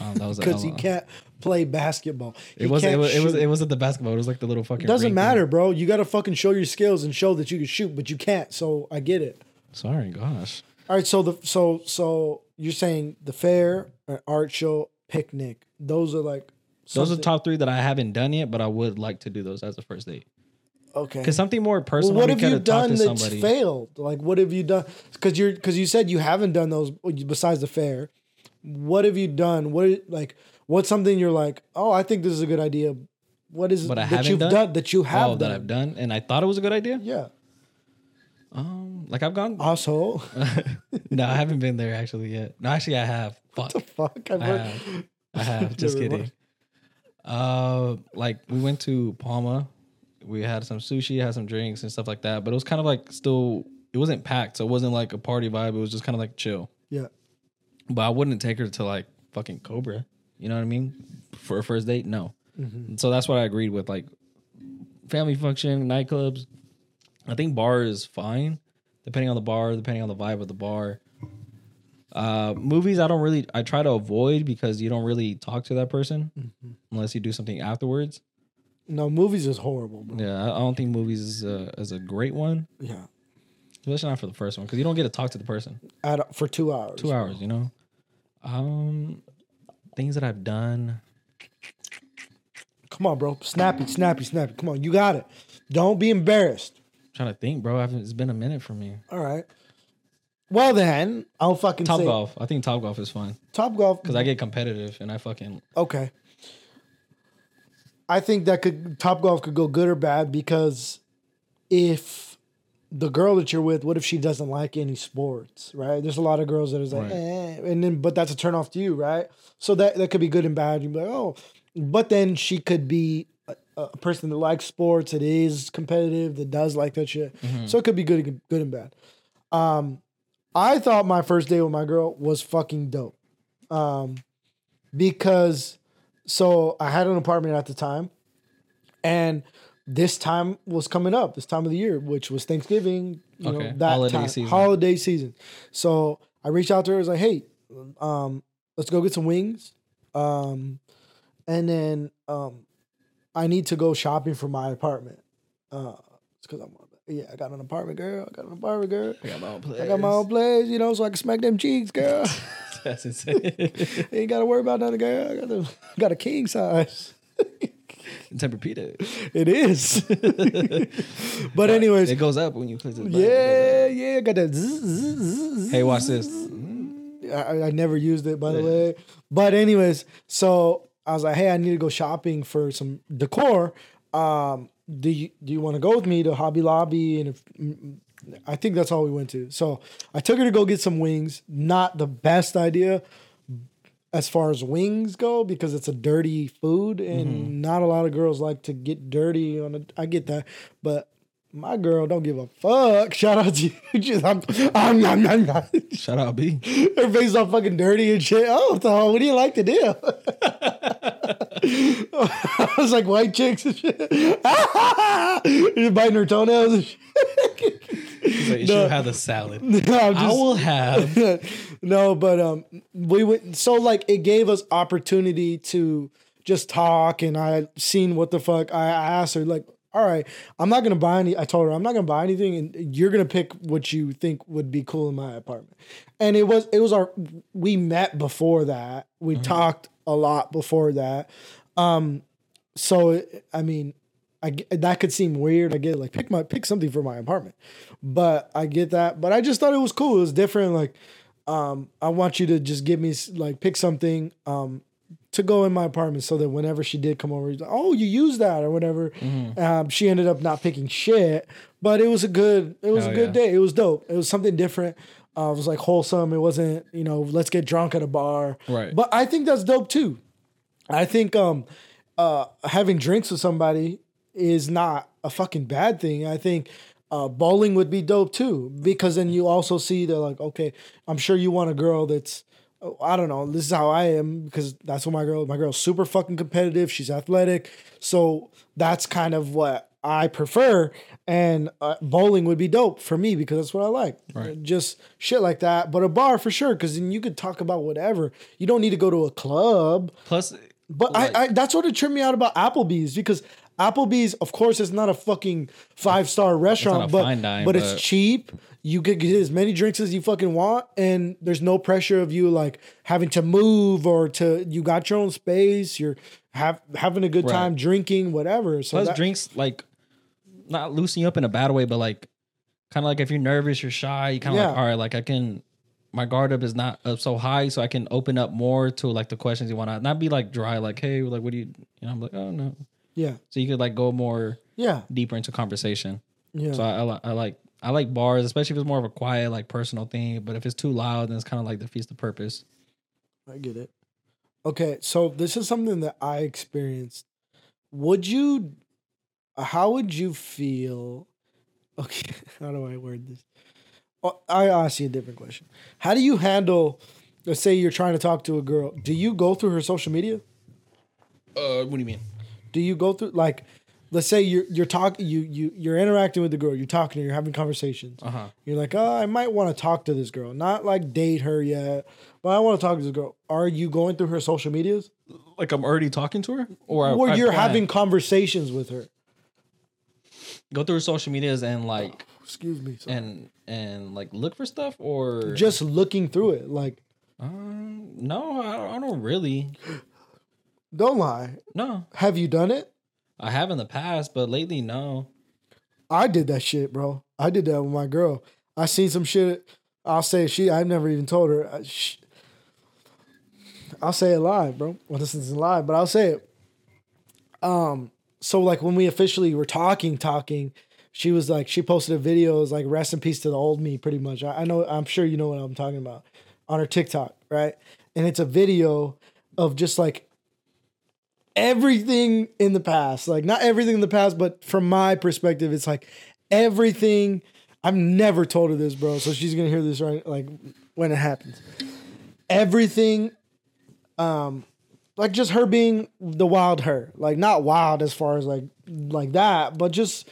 Oh, was Because he can't play basketball. He It was it was it was it wasn't the basketball. It was like the little fucking. doesn't matter, thing. bro. You got to fucking show your skills and show that you can shoot, but you can't. So I get it. Sorry, gosh. All right, so the so so you're saying the fair, uh, art show, picnic. Those are like Those are something- top three that I haven't done yet, but I would like to do those as a first date. Okay. Because something more Well, personal. what have you done that's somebody. failed? Like, what have you done? Because you're because you said you haven't done those besides the fair. What have you done? What like what's something you're like? Oh, I think this is a good idea. What is it I that you've done? done? that you have oh, done? that I've done, and I thought it was a good idea. Yeah, Um, like I've gone. asshole. no, I haven't been there actually yet. No, actually, I have. Fuck, What the Fuck, I've I have. I have. Just kidding. mind. Uh, like we went to Palma. We had some sushi, had some drinks and stuff like that. But it was kind of like still. It wasn't packed, so it wasn't like a party vibe. It was just kind of like chill. Yeah, But I wouldn't take her to like fucking Cobra. You know what I mean? For a first date, no. Mm-hmm. So that's what I agreed with. Like family function, nightclubs. I think bar is fine, depending on the bar, depending on the vibe of the bar. Uh, movies, I don't really. I try to avoid because you don't really talk to that person Mm-hmm. unless you do something afterwards. no, movies is horrible, bro. Yeah, I don't think movies is a, is a great one, Yeah, especially not for the first one because you don't get to talk to the person. At, for two hours. Two hours, you know. Um, things that I've done. Come on, bro. Snappy, snappy, snappy. Come on, you got it. Don't be embarrassed. trying to think, bro. It's been a minute for me. All right. Well then, I'll fucking Top say golf. I think top golf is fun Top golf. because I get competitive and I fucking Okay. I think that could Top Golf could go good or bad because if the girl that you're with, what if she doesn't like any sports, right? There's a lot of girls that is like, Right. eh, and then but that's a turn off to you, right? So that that could be good and bad. You'd be like, oh, but then she could be a, a person that likes sports, that is competitive, that does like that shit. So it could be good, good and bad. Um, I thought my first date with my girl was fucking dope, um, because so I had an apartment at the time, and this time was coming up, this time of the year, which was Thanksgiving. You Okay. know, that Holiday time, season. holiday season. So I reached out to her. I was like, "Hey, um, let's go get some wings, um, and then um, I need to go shopping for my apartment. Uh, it's because I'm yeah, I got an apartment, girl. I got an apartment, girl. I got my own place. I got my own place, you know, so I can smack them cheeks, girl. That's insane. Ain't got to worry about nothing, girl. I got a, got a king size. Tempur-Pedic. It is. but anyways, It goes up when you place it. yeah, yeah, got that. zzz, zzz, zzz. Hey, watch this. I, I never used it, by the way. But anyways, so I was like, hey, I need to go shopping for some decor. Um, do you do you want to go with me to Hobby Lobby? And if I think that's all we went to. So I took her to go get some wings. Not the best idea as far as wings go because it's a dirty food and mm-hmm. not a lot of girls like to get dirty on it. I get that, but my girl don't give a fuck. Shout out to you. Just, I'm, I'm, I'm, I'm, I'm, Shout out B. her face all fucking dirty and shit. Oh, so what do you like to do? I was like white chicks and shit. Just biting her toenails and shit. Like, you No. should have the salad. No, I'm I will have. no, but um, we went. So like, it gave us opportunity to just talk, and I seen what the fuck. I asked her like, "All right, I'm not gonna buy any." I told her I'm not gonna buy anything, and you're gonna pick what you think would be cool in my apartment. And it was it was our. We met before that. We talked a lot before that. Um, so I mean, I that could seem weird. I get like pick my pick something for my apartment, but I get that. But I just thought it was cool. It was different. Like, um, I want you to just give me like pick something um to go in my apartment so that whenever she did come over, he's like, oh, you use that or whatever. Mm-hmm. Um, she ended up not picking shit, but it was a good. It was Hell a good yeah. day. It was dope. It was something different. Uh, it was like wholesome. It wasn't you know let's get drunk at a bar. Right. But I think that's dope too. I think um uh having drinks with somebody is not a fucking bad thing. I think uh bowling would be dope too because then you also see they're like okay, I'm sure you want a girl that's I don't know, this is how I am because that's what my girl my girl's super fucking competitive, she's athletic. So that's kind of what I prefer and uh, bowling would be dope for me because that's what I like. Right. Just shit like that, but a bar for sure cuz then you could talk about whatever. You don't need to go to a club. Plus, But like- I, I that's what it tripped me out about Applebee's because Applebee's, of course, is not a fucking five star restaurant, but but but- it's cheap. You could get as many drinks as you fucking want, and there's no pressure of you like having to move or to you got your own space. You're have having a good Right. time drinking, whatever. So plus that- drinks like not loosen you up in a bad way, but like kind of like if you're nervous, you're shy, you kind of like all right, like I can. My guard up is not up so high, so I can open up more to like the questions you want to not be like dry, like hey, like what do you, you know? I'm like oh no, yeah, so you could like go more yeah, deeper into conversation. yeah. So I, I, I like I like bars, especially if it's more of a quiet, like personal thing. But if it's too loud, then it's kind of like defeats the purpose. I get it. Okay, so this is something that I experienced. Would you how would you feel Okay, how do I word this? Oh, I ask you a different question. How do you handle let's say you're trying to talk to a girl. Do you go through her social media? Uh, what do you mean? Do you go through like let's say you're you're talking you you you're interacting with the girl, you're talking to her, you're having conversations. Uh huh. You're like, oh, I might want to talk to this girl. Not like date her yet, but I want to talk to this girl. Are you going through her social medias? Like I'm already talking to her, or I- or I you're plan. having conversations with her. go through her social medias and like Excuse me. sorry. and and like look for stuff, or Just looking through it. Like, um, no, I don't, I don't really. don't lie. No, Have you done it? I have in the past, but lately, no. I did that shit, bro. I did that with my girl. I seen some shit. I'll say she. I've never even told her. I, sh- I'll say it live, bro. Well, this isn't live, but I'll say it. Um. So like when we officially were talking, talking, she was like she posted a video it was like rest in peace to the old me pretty much I, I know i'm sure you know what i'm talking about on her tiktok right and it's a video of just like everything in the past like not everything in the past but from my perspective it's like everything i've never told her this bro so she's gonna hear this right like when it happens. Everything um like just her being the wild her like not wild as far as like like that but just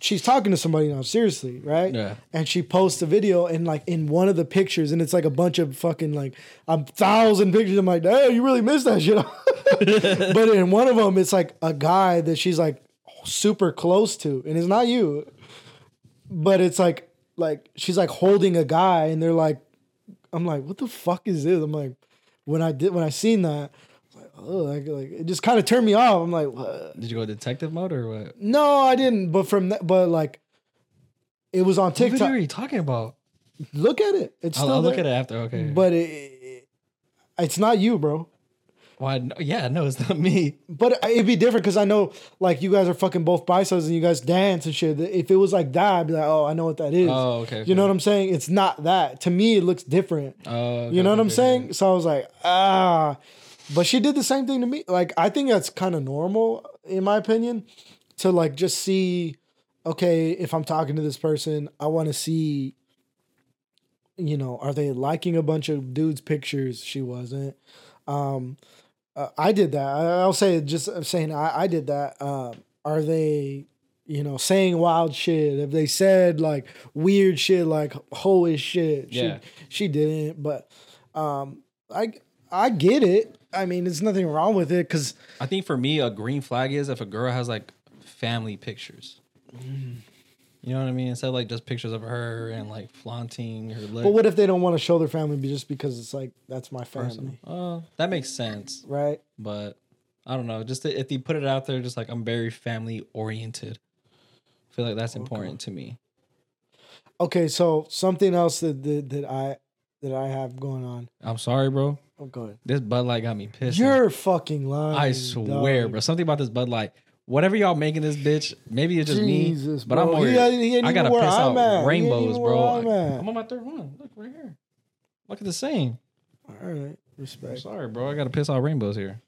she's talking to somebody now seriously right? Yeah. and she posts a video and like in one of the pictures and it's like a bunch of fucking like a thousand pictures. I'm like hey you really missed that shit. But in one of them it's like a guy that she's like super close to and it's not you but it's like like she's like holding a guy and they're like i'm like what the fuck is this? I'm like when i did when i seen that I was like, oh like, like it just kind of turned me off i'm like what? Did you go detective mode or what? no i didn't but from that but like it was on TikTok. What video are you talking about? look at it it's I'll, still I'll look at it after. Okay. but it, it- it's not you bro Why? no- Yeah, no, it's not me. But it'd be different because I know like you guys are fucking both biceps and you guys dance and shit. If it was like that, I'd be like, oh, I know what that is. Oh, okay. You know what I'm saying? It's not that. To me, it looks different. Oh, you know what I'm saying? So I was like, ah. But she did the same thing to me. Like I think that's kind of normal in my opinion to like just see okay, if I'm talking to this person, I want to see you know, are they liking a bunch of dudes pictures? She wasn't. Um uh, I did that. I, I'll say just saying I, I did that. Um are they you know, saying wild shit. If they said like weird shit, like holy shit, Yeah. she, she didn't. But um, I I get it. I mean, there's nothing wrong with it because I think for me, a green flag is if a girl has like family pictures. Mm. You know what I mean? Instead of like just pictures of her and like flaunting her. But what if they don't want to show their family just because it's like that's my family, Uh, that makes sense. right? But I don't know. Just if you put it out there, just like I'm very family oriented. I feel like that's important to me. Okay, so something else that, that that I that I have going on. I'm sorry, bro. Oh, go ahead. This Bud Light got me pissed. You're fucking lying. I swear, dog. bro. Something about this Bud Light. Whatever y'all making this bitch, maybe it's just Jesus, me. But I'm bro. worried. He he I gotta piss I'm out at. Rainbows, bro. I'm. I'm on my third one. Look right here. Look at the same. All right, I'm respect. sorry, bro. I gotta piss out rainbows here.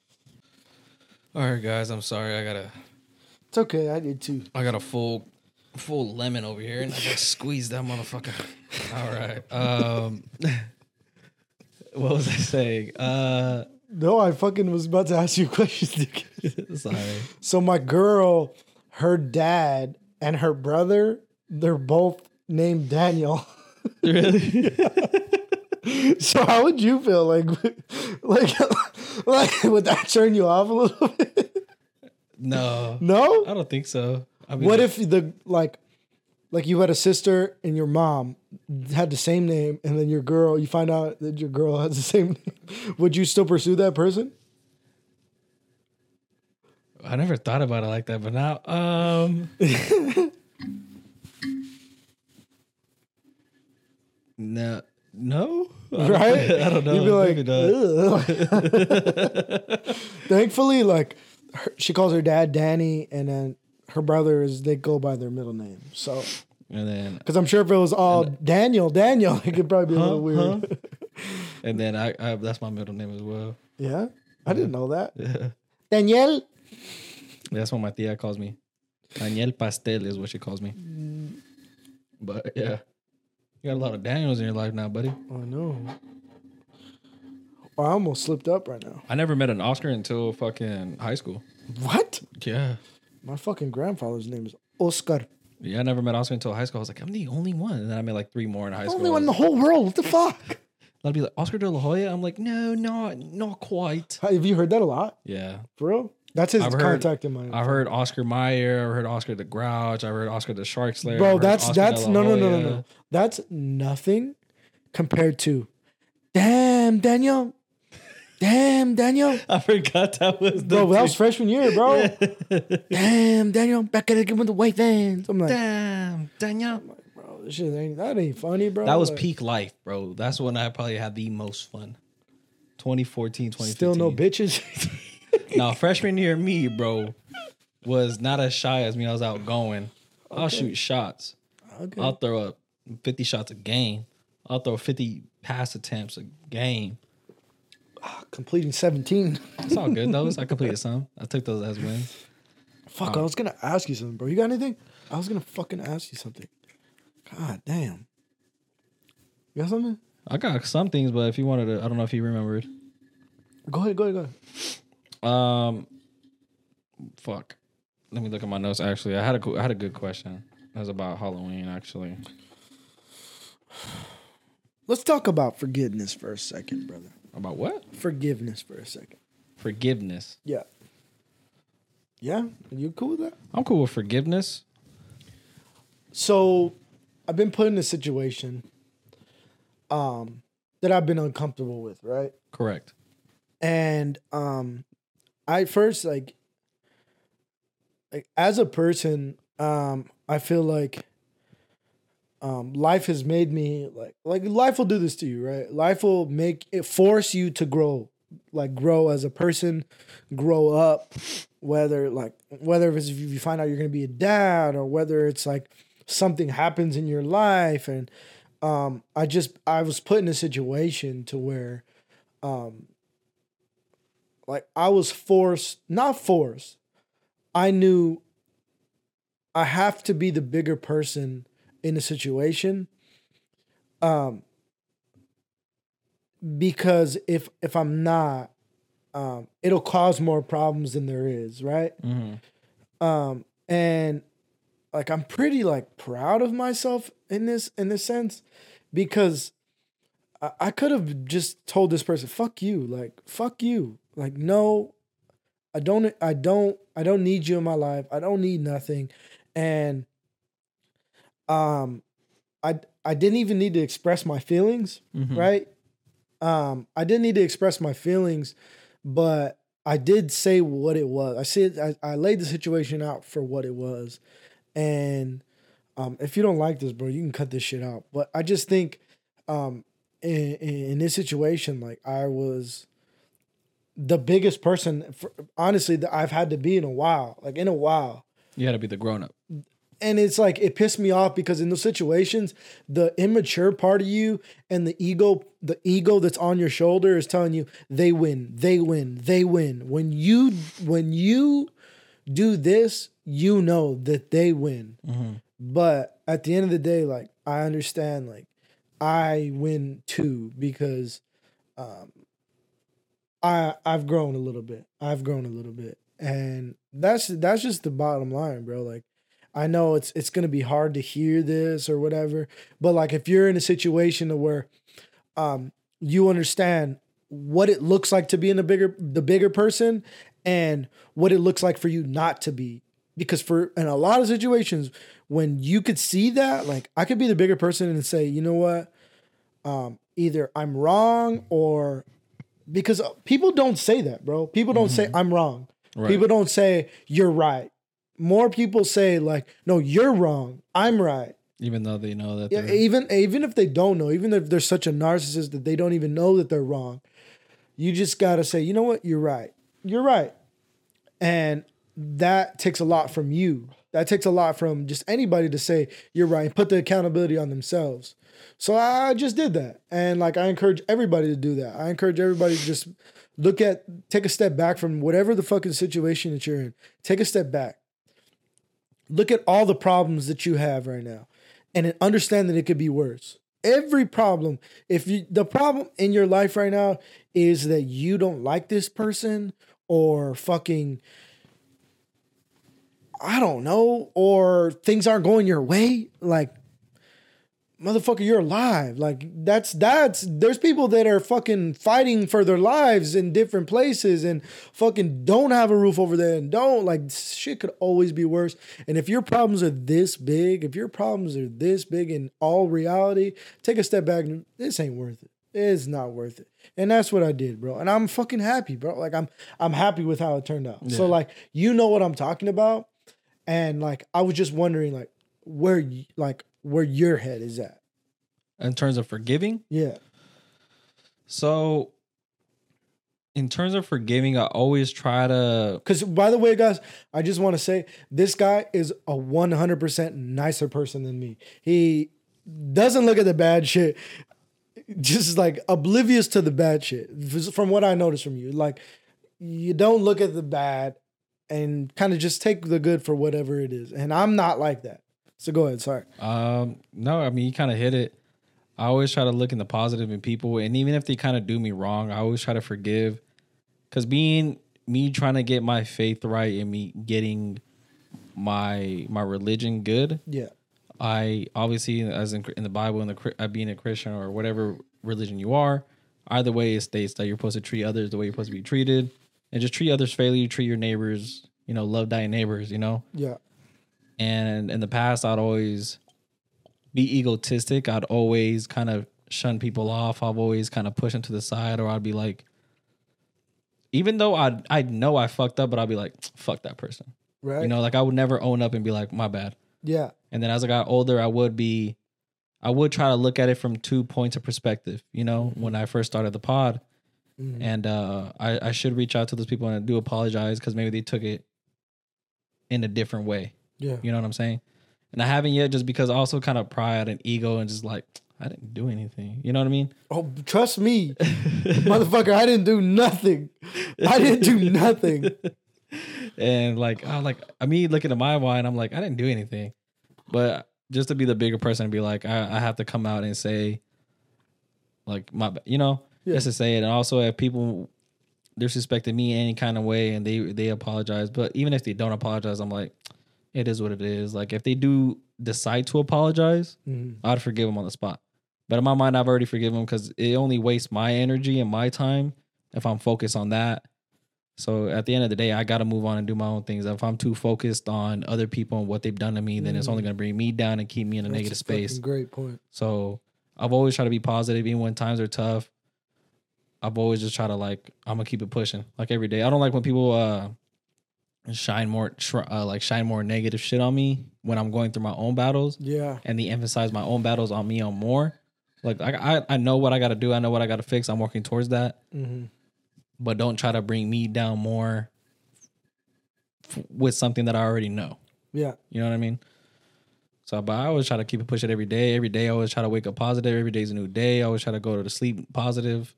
All right, guys. I'm sorry. I gotta. It's okay. I did too. I got a full, full lemon over here, and I gotta squeeze that motherfucker. All right. Um. what was I saying? Uh. No, I fucking was about to ask you a question. Sorry. so my girl, her dad and her brother, they're both named Daniel. Really? So how would you feel like, like, like would that turn you off a little bit? No. No. I don't think so. I mean, What if the like, like you had a sister and your mom had the same name, and then your girl, you find out that your girl has the same name? Would you still pursue that person? I never thought about it like that, but now, um, no, no, I Right? I don't know. You'd be like, Maybe not. "Ugh." thankfully, like her, she calls her dad Danny, and then her brother is they go by their middle name. So, and then, because I'm sure if it was all Daniel, Daniel, it could probably be a Huh? little weird. and then I, I, that's my middle name as well. yeah, I didn't know that. Yeah. Daniel. That's what my tia calls me. Daniel Pastel is what she calls me. But yeah, you got a lot of Daniels in your life now, buddy. Oh, I know. Oh, I almost slipped up right now. I never met an Oscar until fucking high school. What? Yeah. My fucking grandfather's name is Oscar. Yeah, I never met Oscar until high school. I was like, I'm the only one. And then I met like three more in high school. Only one in the whole world. What the fuck? I'd be like, Oscar de la Hoya? I'm like, no, not not quite. Have you heard that a lot? Yeah. For real? That's his I've heard- contact in my. I've heard Oscar Mayer, I've heard Oscar the Grouch, I've heard Oscar the Shark Slayer. Bro, heard that's Oscar that's no no no no no. That's nothing compared to. Damn Daniel. Damn Daniel. I forgot that was the Bro, that was freshman year, bro. Damn Daniel. Back at it again with the white vans. I'm like, Damn, Daniel. Like, bro, this shit ain't that ain't funny, bro. That was Like, peak life, bro. That's when I probably had the most fun. 2014, 2015. Still no bitches. Now, freshman year me, bro, was not as shy as me. I was outgoing. I'll shoot shots. Okay. I'll throw up 50 shots a game. I'll throw 50 pass attempts a game. Completing 17. It's all good though. I completed some. I took those as wins. Fuck, I was gonna ask you something, bro. You got anything? I was gonna fucking ask you something. God damn. You got something? I got some things, but if you wanted to, I don't know if you remembered. Go ahead, go ahead, go ahead. Um, fuck. Let me look at my notes. Actually, I had a co- I had a good question. It was about Halloween. Actually, Let's talk about forgiveness for a second, brother. About what? Forgiveness for a second. Forgiveness. Yeah. Yeah? You cool with that? I'm cool with forgiveness. So I've been put in a situation um that I've been uncomfortable with, right? Correct. and um i first like like as a person um i feel like um life has made me like like life will do this to you right life will make it force you to grow like grow as a person grow up whether like whether it's if you find out you're gonna be a dad or whether it's like something happens in your life and um i just i was put in a situation to where um like I was forced, not forced. I knew I have to be the bigger person in a situation. Um because if if I'm not, um, it'll cause more problems than there is, right? Mm-hmm. um and like i'm pretty like proud of myself in this in this sense because i, I could have just told this person fuck you like fuck you like no i don't i don't i don't need you in my life i don't need nothing and um i i didn't even need to express my feelings Mhm. right? Um, I didn't need to express my feelings, but I did say what it was. I said I, I laid the situation out for what it was, and um, if you don't like this, bro, you can cut this shit out. But I just think, um, in, in, in this situation, like I was the biggest person, for, honestly, that I've had to be in a while, like in a while You had to be the grown up. And it's like it pissed me off because in those situations the immature part of you and the ego the ego that's on your shoulder is telling you they win they win they win. When you when you do this you know that they win. Mm-hmm. but at the end of the day like i understand like i win too because um i i've grown a little bit i've grown a little bit. And that's that's just the bottom line bro. Like i know it's it's gonna be hard to hear this or whatever but like if you're in a situation where um you understand what it looks like to be in a bigger the bigger person and what it looks like for you not to be. Because for in a lot of situations when you could see that like i could be the bigger person and say you know what? Um either i'm wrong or because people don't say that bro. People don't say i'm wrong. Right. people don't say you're right more people say like no you're wrong i'm right Even though they know that. yeah, even even if they don't know, even if they're such a narcissist that they don't even know that they're wrong, you just gotta say, you know what, you're right, you're right, and that takes a lot from you. That takes a lot from just anybody to say you're right and put the accountability on themselves. So I just did that, and like I encourage everybody to do that. I encourage everybody to just look at, take a step back from whatever the fucking situation that you're in. Take a step back. Look at all the problems that you have right now and understand that it could be worse. Every problem, if you the problem in your life right now is that you don't like this person or fucking I don't know, or things aren't going your way, like motherfucker, you're alive. Like that's that's there's people that are fucking fighting for their lives in different places and fucking don't have a roof over there and don't like shit could always be worse. And if your problems are this big, if your problems are this big in all reality, take a step back and this ain't worth it. It's not worth it. And that's what I did, bro. And I'm fucking happy, bro. Like I'm I'm happy with how it turned out. So like you know what I'm talking about. And like I was just wondering like where like where your head is at. in terms of forgiving, Yeah. so in terms of forgiving, I always try to. Because by the way, guys, I just want to say this guy is a 100% nicer person than me. He doesn't look at the bad shit, just like oblivious to the bad shit. From what I noticed from you, like you don't look at the bad and kind of just take the good for whatever it is. And I'm not like that. So go ahead. Sorry. Um, no, I mean you kind of hit it. I always try to look in the positive in people, and even if they kind of do me wrong, I always try to forgive. Cause being me trying to get my faith right and me getting my my religion good, Yeah. I obviously, as in, in the Bible, and the uh, being a Christian or whatever religion you are, either way it states that you're supposed to treat others the way you're supposed to be treated, and just treat others fairly. Treat your neighbors, you know, love thy neighbors, you know. Yeah. And in the past, I'd always be egotistic. I'd always kind of shun people off. I've always kind of push them to the side, or I'd be like, even though I I know I fucked up, but I'd be like, fuck that person. Right. You know, like I would never own up and be like, my bad. yeah. And then as I got older, I would be, I would try to look at it from two points of perspective. You know, when I first started the pod, Mhm. and uh, I, I should reach out to those people and I do apologize because maybe they took it in a different way. Yeah. You know what I'm saying? And I haven't yet, just because also kind of pride and ego and just like I didn't do anything. You know what I mean? Oh, trust me, motherfucker. I didn't do nothing. I didn't do nothing. and like I like I mean looking at my mind, I'm like I didn't do anything, but just to be the bigger person and be like I, I have to come out and say like my you know Yeah. just to say it, and also if people disrespected me any kind of way and they they apologize, but even if they don't apologize, I'm like it is what it is. Like if they do decide to apologize, Mhm. I'd forgive them on the spot. But in my mind, I've already forgiven them because it only wastes my energy and my time if I'm focused on that. So at the end of the day, I got to move on and do my own things. If I'm too focused on other people and what they've done to me, then it's only going to bring me down and keep me in a That's negative a space. Great point. So I've always tried to be positive, even when times are tough. I've always just try to like I'm gonna keep it pushing, like every day. I don't like when people uh shine more, tr- uh, like shine more negative shit on me when I'm going through my own battles Yeah. and they emphasize my own battles on me on more. Like I, I, I know what I got to do. I know what I got to fix. I'm working towards that. hmm But don't try to bring me down more f- with something that I already know. Yeah. You know what I mean? So, but I always try to keep it pushing every day. Every day, I always try to wake up positive. Every day's a new day. I always try to go to sleep positive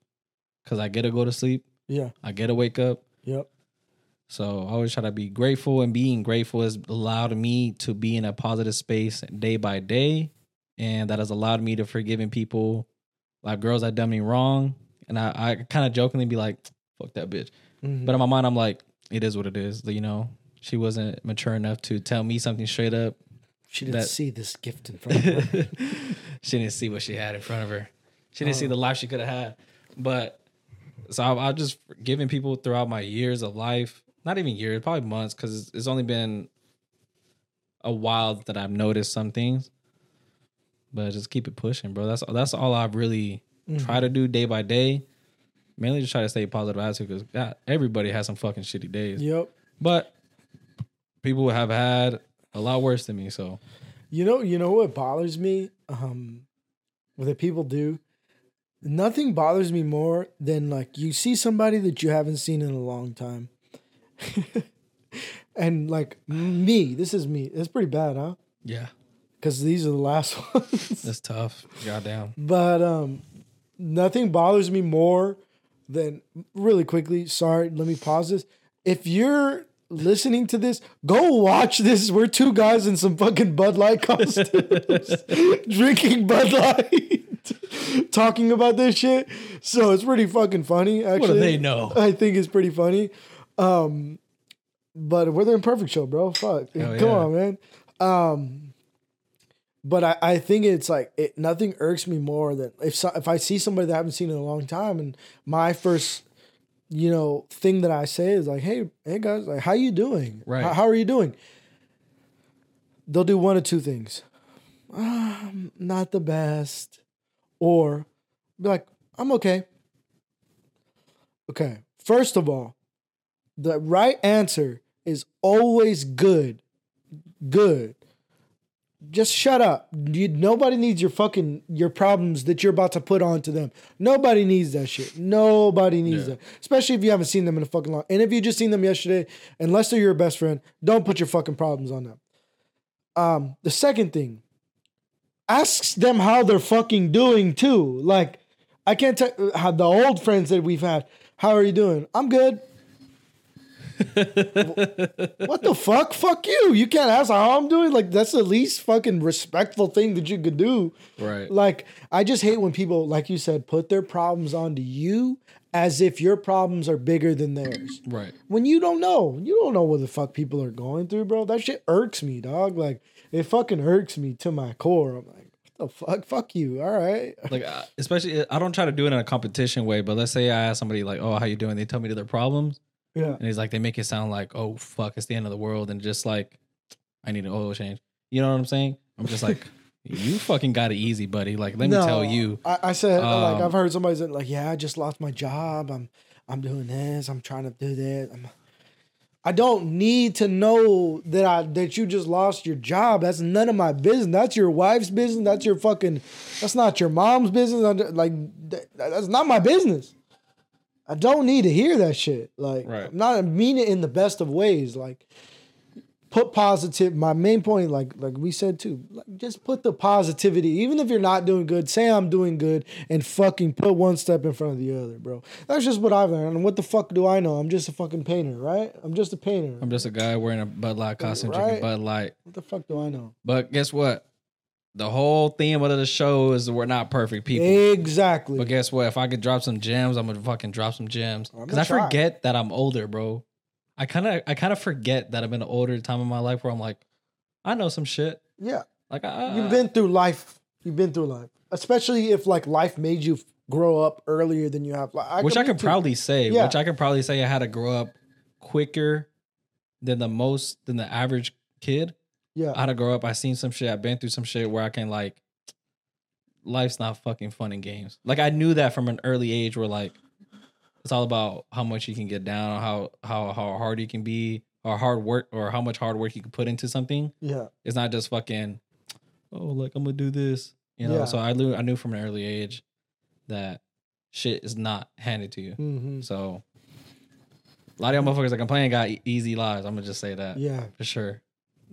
because I get to go to sleep. Yeah. I get to wake up. Yep. So I always try to be grateful, and being grateful has allowed me to be in a positive space day by day, and that has allowed me to forgiving people, like girls that done me wrong, and I, I kind of jokingly be like, "Fuck that bitch," Mhm. but in my mind I'm like, "It is what it is." You know, she wasn't mature enough to tell me something straight up. she didn't that- see this gift in front of her. she didn't see what she had in front of her. She didn't see Oh. the life she could have had. But so I've, I've just given people throughout my years of life, not even years, probably months, because it's only been a while that I've noticed some things. But just keep it pushing, bro. That's that's all I've really Mm-hmm. try to do day by day. Mainly just try to stay positive attitude because God, everybody has some fucking shitty days. Yep. But people have had a lot worse than me. So You know, you know what bothers me? Um, what the people do. Nothing bothers me more than like you see somebody that you haven't seen in a long time, and like me. This is me. It's pretty bad, huh? yeah, Because these are the last ones. that's tough. Goddamn. But um, nothing bothers me more than really quickly. Sorry, let me pause this. If you're listening to this, go watch this. We're two guys in some fucking Bud Light costumes, drinking Bud Light, talking about this shit. So it's pretty fucking funny. Actually, What do they know? I think it's pretty funny. Um, but we're the imperfect show, bro. Fuck, Hell come yeah. on, man. Um, but I, I think it's like it. Nothing irks me more than if so, if I see somebody that I haven't seen in a long time, and my first, you know, thing that I say is like, "Hey, hey guys, like, how you doing? Right. How, how are you doing?" They'll do one of two things. Um, not the best, or be like, "I'm okay." Okay. First of all, the right answer is always good. Good. just shut up. You, nobody needs your fucking your problems that you're about to put onto them. Nobody needs that shit. Nobody needs Yeah. that. Especially if you haven't seen them in a fucking long. And if you just seen them yesterday, unless they're your best friend, don't put your fucking problems on them. Um, the second thing, ask them how they're fucking doing too. Like, I can't tell how the old friends that we've had. How are you doing? I'm good. what the fuck? Fuck you. You can't ask how I'm doing. Like, that's the least fucking respectful thing that you could do. Right. Like, I just hate when people, like you said, put their problems onto you as if your problems are bigger than theirs. Right. When you don't know, you don't know what the fuck people are going through, bro. That shit irks me, dog. Like, it fucking irks me to my core. I'm like, the fuck? Fuck you. All right. Like, especially, I don't try to do it in a competition way, but let's say I ask somebody, like, oh, how you doing? They tell me their problems. Yeah. And he's like, they make it sound like, oh, fuck, it's the end of the world. And just like, I need an oil change. You know what I'm saying? I'm just like, you fucking got it easy, buddy. Like, let me tell you. I, I said like Um, I've heard somebody say like, yeah, I just lost my job. I'm I'm doing this. I'm trying to do this. I'm, I don't need to know that I that you just lost your job. That's none of my business. That's your wife's business. That's your fucking. That's not your mom's business. Like that, that's not my business. I don't need to hear that shit. Like Right. I'm not I mean it in the best of ways. Like put positive. My main point, like like we said too, like just put the positivity. Even if you're not doing good, say I'm doing good, and fucking put one step in front of the other, bro. That's just what I've learned. And what the fuck do I know? I'm just a fucking painter, right? I'm just a painter. I'm just a guy wearing a Bud Light costume, Right. drinking Bud Light. what the fuck do I know? But guess what? The whole theme of the show is we're not perfect people. Exactly. But guess what? If I could drop some gems, I'm gonna fucking drop some gems. Because I try. forget that I'm older, bro. I kind of, I kind of forget that I'm in an older time in my life where I'm like, I know some shit. yeah, Like I, you've been through life. You've been through life, especially if like life made you grow up earlier than you have. Like, I which I can proudly say. Yeah. Which I can probably say I had to grow up quicker than the most than the average kid. Yeah. I to grow up. I seen some shit. I've been through some shit where I can like, life's not fucking fun in games. Like I knew that from an early age. Where like, it's all about how much you can get down, how how how hard you can be, or hard work, or how much hard work you can put into something. yeah. It's not just fucking, oh, like I'm gonna do this, you know. Yeah. So I knew I knew from an early age that shit is not handed to you. hmm So a lot of y'all motherfuckers that complain got easy lives. I'm gonna just say that Yeah. for sure.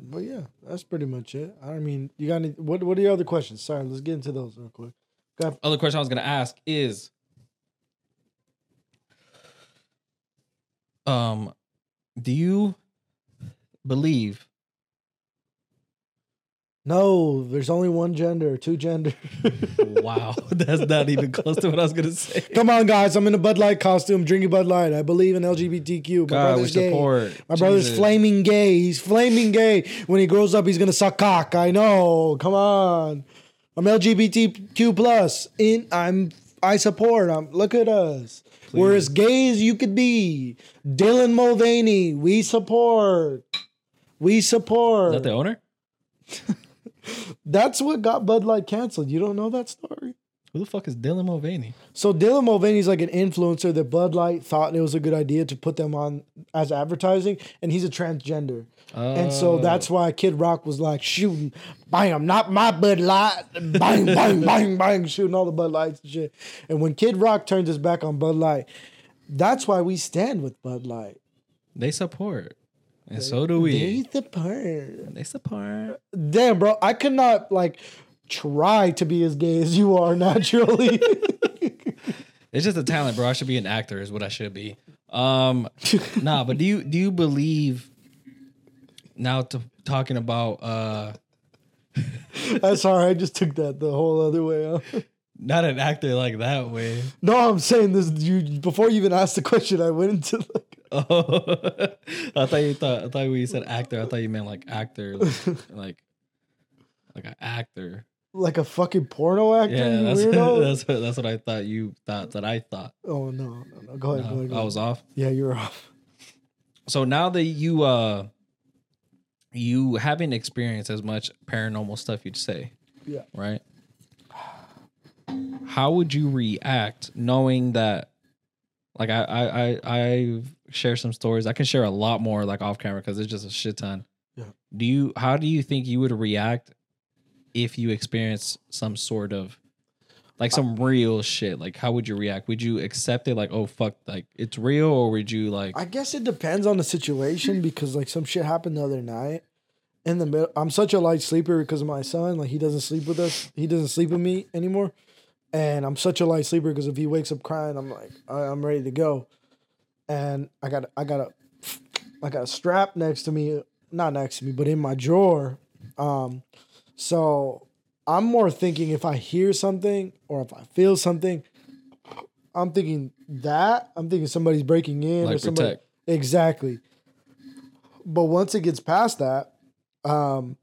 But yeah, that's pretty much it. I mean, you got any? What What are your other questions? Sorry, let's get into those real quick. Other question I was gonna ask is, um, do you believe? No, there's only one gender, two gender. wow, that's not even close to what I was gonna say. Come on, guys! I'm in a Bud Light costume, drinking Bud Light. I believe in LGBTQ. My God, brother's gay. support. My brother's flaming gay. He's flaming gay. When he grows up, he's gonna suck cock. I know. Come on. I'm LGBTQ plus. In I'm I support. I'm look at us. We're as gay as you could be. Dylan Mulvaney. We support. We support. Is that the owner? That's what got Bud Light canceled. You don't know that story? Who the fuck is Dylan Mulvaney? So Dylan Mulvaney's like an influencer that Bud Light thought it was a good idea to put them on as advertising, and he's a transgender. And so Oh. that's why Kid Rock was like shooting, bam, not my Bud Light, bang, bang, bang, bang, shooting all the Bud Lights and shit. And when Kid Rock turned his back on Bud Light, that's why we stand with Bud Light. they support, and so do we. They support. They support. Damn, bro, I could not like try to be as gay as you are naturally. It's just a talent, bro. I should be an actor, is what I should be. Um, nah, but do you do you believe now to talking about uh I'm sorry, I just took that the whole other way. Huh? not an actor like that way? No, I'm saying this. You before you even asked the question, I went into like, Oh, I thought you thought I thought when you said actor, I thought you meant like actor, like like, like an actor. like a fucking porno actor. Yeah, that's weirdo. that's what, that's what I thought you thought that I thought. oh no, no, no. Go ahead. go ahead, go I was off. Yeah, you were off. So now that you uh you haven't experienced as much paranormal stuff, you'd say, Yeah. right? How would you react knowing that? Like I I I I share some stories. I can share a lot more like off camera because it's just a shit ton. Yeah. Do you? How do you think you would react if you experience some sort of like some real shit, like how would you react? Would you accept it like, oh fuck, like it's real, or would you like I guess it depends on the situation because like some shit happened the other night. In the middle, I'm such a light sleeper because of my son. Like he doesn't sleep with us. He doesn't sleep with me anymore, and I'm such a light sleeper because if he wakes up crying, I'm like I- I'm ready to go. And I got I got a I got a strap next to me, not next to me, but in my drawer. Um, so I'm more thinking if I hear something or if I feel something, I'm thinking that I'm thinking somebody's breaking in or somebody. protect? Exactly. But once it gets past that, um,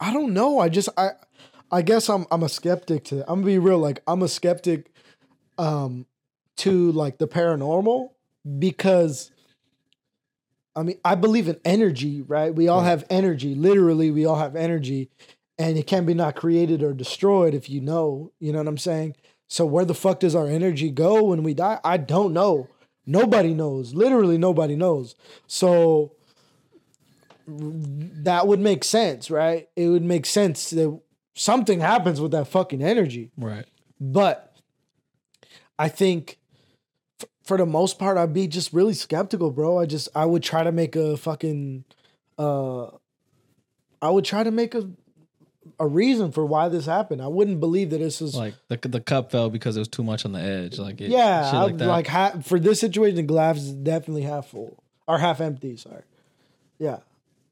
I don't know. I just I I guess I'm I'm a skeptic to I'm gonna be real, like I'm a skeptic um to like the paranormal because I mean I believe in energy, right? We all Right. have energy. Literally, we all have energy. And it can be not created or destroyed if you know. You know what I'm saying? So where the fuck does our energy go when we die? I don't know. Nobody knows. Literally nobody knows. So that would make sense, right? It would make sense that something happens with that fucking energy. Right. But I think f- for the most part, I'd be just really skeptical, bro. I just I would try to make a fucking uh I would try to make a a reason for why this happened. I wouldn't believe that this is Like the the cup fell because it was too much on the edge. Like it, yeah, I, like like, ha- for this situation, the glass is definitely half full or half empty. Sorry, yeah,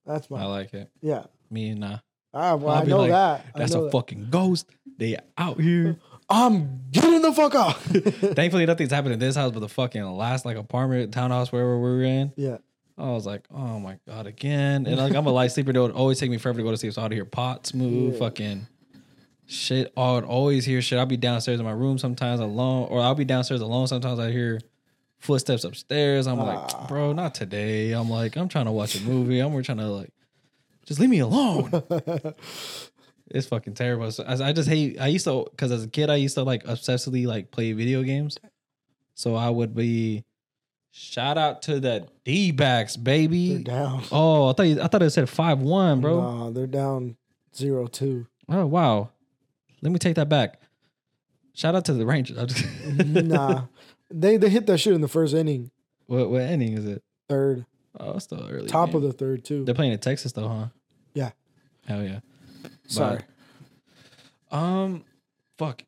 that's my I like it. yeah. Me and uh, Ah, well, I know like, that. I that's know a that. fucking ghost. They out here. I'm getting the fuck out. Thankfully, nothing's happened in this house, but the fucking last like apartment, townhouse, wherever we were in. yeah, I was like, oh my god, again. And like I'm a light sleeper. It would always take me forever to go to sleep. So I'd hear pots move, Yeah. fucking shit. I would always hear shit. I'll be downstairs in my room sometimes alone, or I'll be downstairs alone. Sometimes I hear footsteps upstairs. I'm Ah. like, bro, not today. I'm like, I'm trying to watch a movie. I'm trying to like, just leave me alone. it's fucking terrible. So, I, I just hate. I used to because as a kid I used to like obsessively like play video games. So I would be. Shout out to the D backs, baby. they're down. Oh, I thought you, I thought it said five one, bro. Nah, they're down zero two. Oh wow. Let me take that back. Shout out to the Rangers. Nah, they they hit that shit in the first inning, what what inning is it? third, Oh, it's still early. top game. of the third too. They're playing in Texas though, huh? Hell yeah. Sorry, Um, fuck.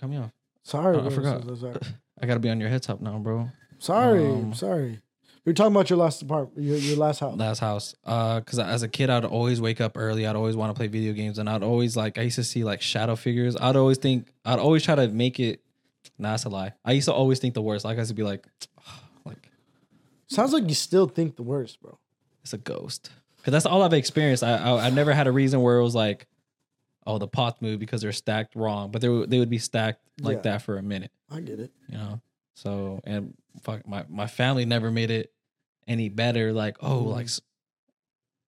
Cut me off. sorry, I bro. forgot. So- so- Sorry, I gotta be on your head top now, bro. sorry. Um, sorry. We are talking about your last apartment, your, your last house. Last house. Uh, cause as a kid, I'd always wake up early. I'd always want to play video games, and I'd always like I used to see like shadow figures. I'd always think I'd always try to make it. Nah, that's a lie. I used to always think the worst. Like I used to be like, like Sounds like you still think the worst, bro. it's a ghost. Cause that's all I've experienced. I, I I never had a reason where it was like, oh, the pots move because they're stacked wrong, but they would they would be stacked like Yeah. that for a minute, I get it. you know. So and fuck, my my family never made it any better. Like oh, Mhm. like s-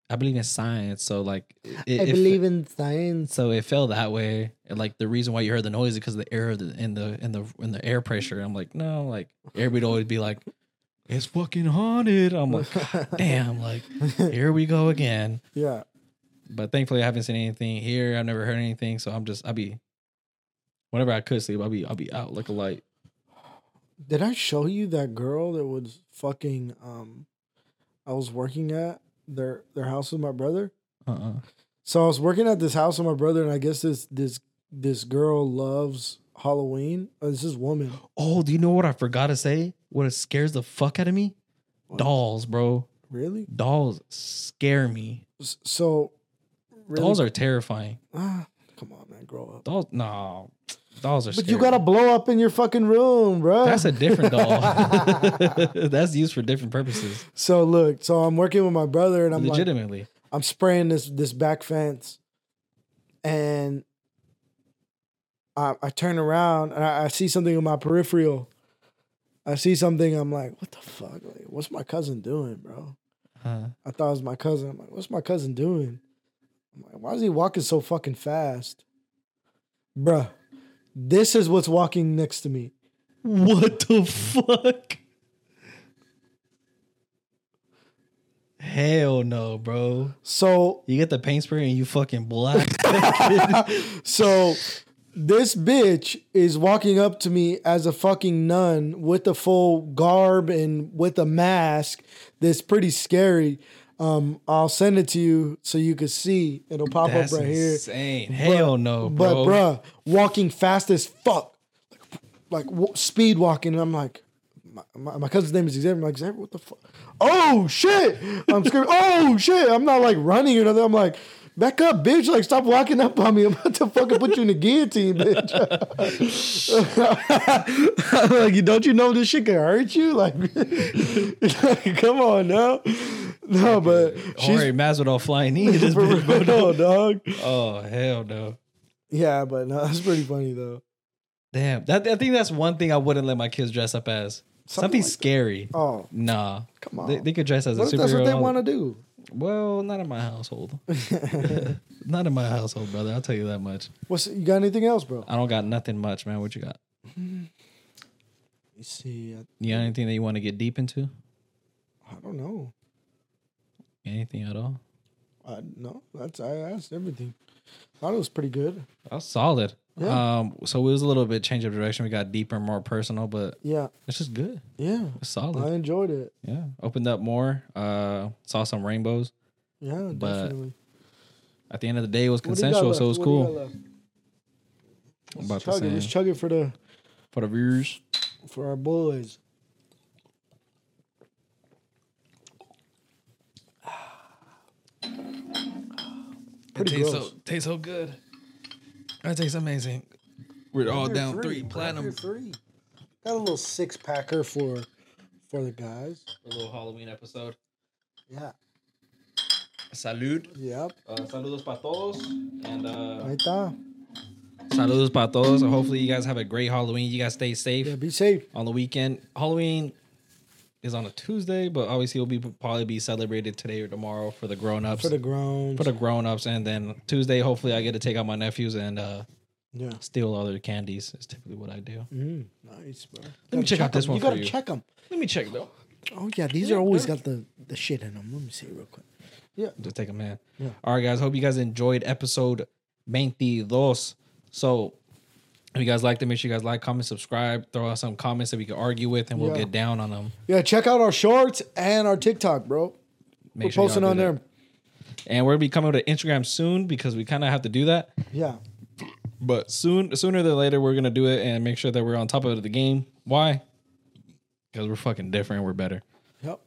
I believe in science, so like it, I it believe in science. so it fell that way. And like the reason why you heard the noise is because of the air the- in the in the in the air pressure. I'm like, no, like everybody would always be like, it's fucking haunted. I'm like, God damn, like here we go again. yeah. But thankfully, I haven't seen anything here. I've never heard anything, so I'm just I'll be whenever I could sleep, I'll be I'll be out like a light. Did I show you that girl that was fucking um I was working at their their house with my brother? Uh uh So I was working at this house with my brother and I guess this this this girl loves Halloween. Oh, this is woman. Oh, do you know what I forgot to say? What scares the fuck out of me? What? Dolls, bro. Really? Dolls scare me. S- So really, Dolls are terrifying. ah, come on man, grow up. Dolls, no, dolls are. But scary. you gotta blow up in your fucking room, bro. That's a different doll. That's used for different purposes. so look, so I'm working with my brother and I'm like Legitimately. I'm spraying this this back fence, and I, I turn around and I, I see something in my peripheral. I see something. I'm like, what the fuck? Like, what's my cousin doing, bro? Uh, I thought it was my cousin. I'm like, what's my cousin doing? I'm like, why is he walking so fucking fast, bruh? This is what's walking next to me. what the fuck? hell no, bro. So You get the paint spray and you fucking black. So this bitch is walking up to me as a fucking nun with a full garb and with a mask. That's pretty scary. Um, I'll send it to you so you can see. It'll pop That's up right here. insane. Hell no, bro. But bruh, walking fast as fuck, like, like speed walking. And I'm like, my, my, my cousin's name is Xavier. I'm like, Xavier, what the fuck? Oh shit! I'm screaming. oh shit! I'm not like running or nothing. I'm like, back up, bitch! Like, stop walking up on me. I'm about to fucking put you in the guillotine, bitch. Like, don't you know this shit can hurt you? Like, come on now. No, but she's Jorge Masvidal flying into this bitch, bro. real, dog. Oh hell no. Yeah, but no, that's pretty funny though. Damn. That I think that's one thing I wouldn't let my kids dress up as. Something, like that. scary. Oh, Nah. come on. They, they could dress as a what if superhero. that's what they want to do? Well, not in my household. not in my household, brother. I'll tell you that much. What's you got anything else, bro? I don't got nothing much, man. What you got? You see, I, You got anything that you want to get deep into? I don't know. Anything at all? I no, that's I asked everything. Thought it was pretty good. That's solid. Yeah. Um, so it was a little bit change of direction. We got deeper, more personal, but Yeah, it's just good. yeah, It's solid. I enjoyed it. Yeah. Opened up more. Uh, saw some rainbows. Yeah, But definitely. At the end of the day, it was What do you got consensual, so it was What do you got cool. about Let's to chug it. Let's chug it for the for the viewers. for our boys. Pretty tastes gross. so tastes so good. That tastes amazing. We're all down three platinum. three. Got a little six packer for for the guys. A little Halloween episode. Yeah. Salud. Yep. Uh, saludos para todos. And uh, Ahí está. saludos para todos. Hopefully you guys have a great Halloween. You guys stay safe Yeah. Be safe. on the weekend. Halloween is on a Tuesday, but obviously it'll be probably be celebrated today or tomorrow for the grown ups. For the grounds. for the grown ups, and then Tuesday, hopefully, I get to take out my nephews and uh, yeah. steal all their candies. Is typically what I do. Mm, nice, bro. Let me check out this one You gotta you. check them. Let me check though. Oh yeah, these are always got the the shit in them. Let me see real quick. Yeah. Just take a man. Yeah. All right, guys. Hope you guys enjoyed episode 22. So, if you guys liked it, make sure you guys like, comment, subscribe, throw out some comments that we can argue with, and we'll Yeah. get down on them. Yeah, check out our shorts and our TikTok, bro. Make We're sure y'all posting do on that. there. and we're gonna be coming to Instagram soon because we kind of have to do that. Yeah. But soon, sooner than later, we're gonna do it and make sure that we're on top of the game. Why? Because we're fucking different. We're better. Yep.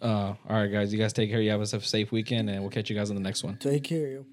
Uh, all right, guys. You guys take care. You have a safe weekend, and we'll catch you guys on the next one. Take care, yo.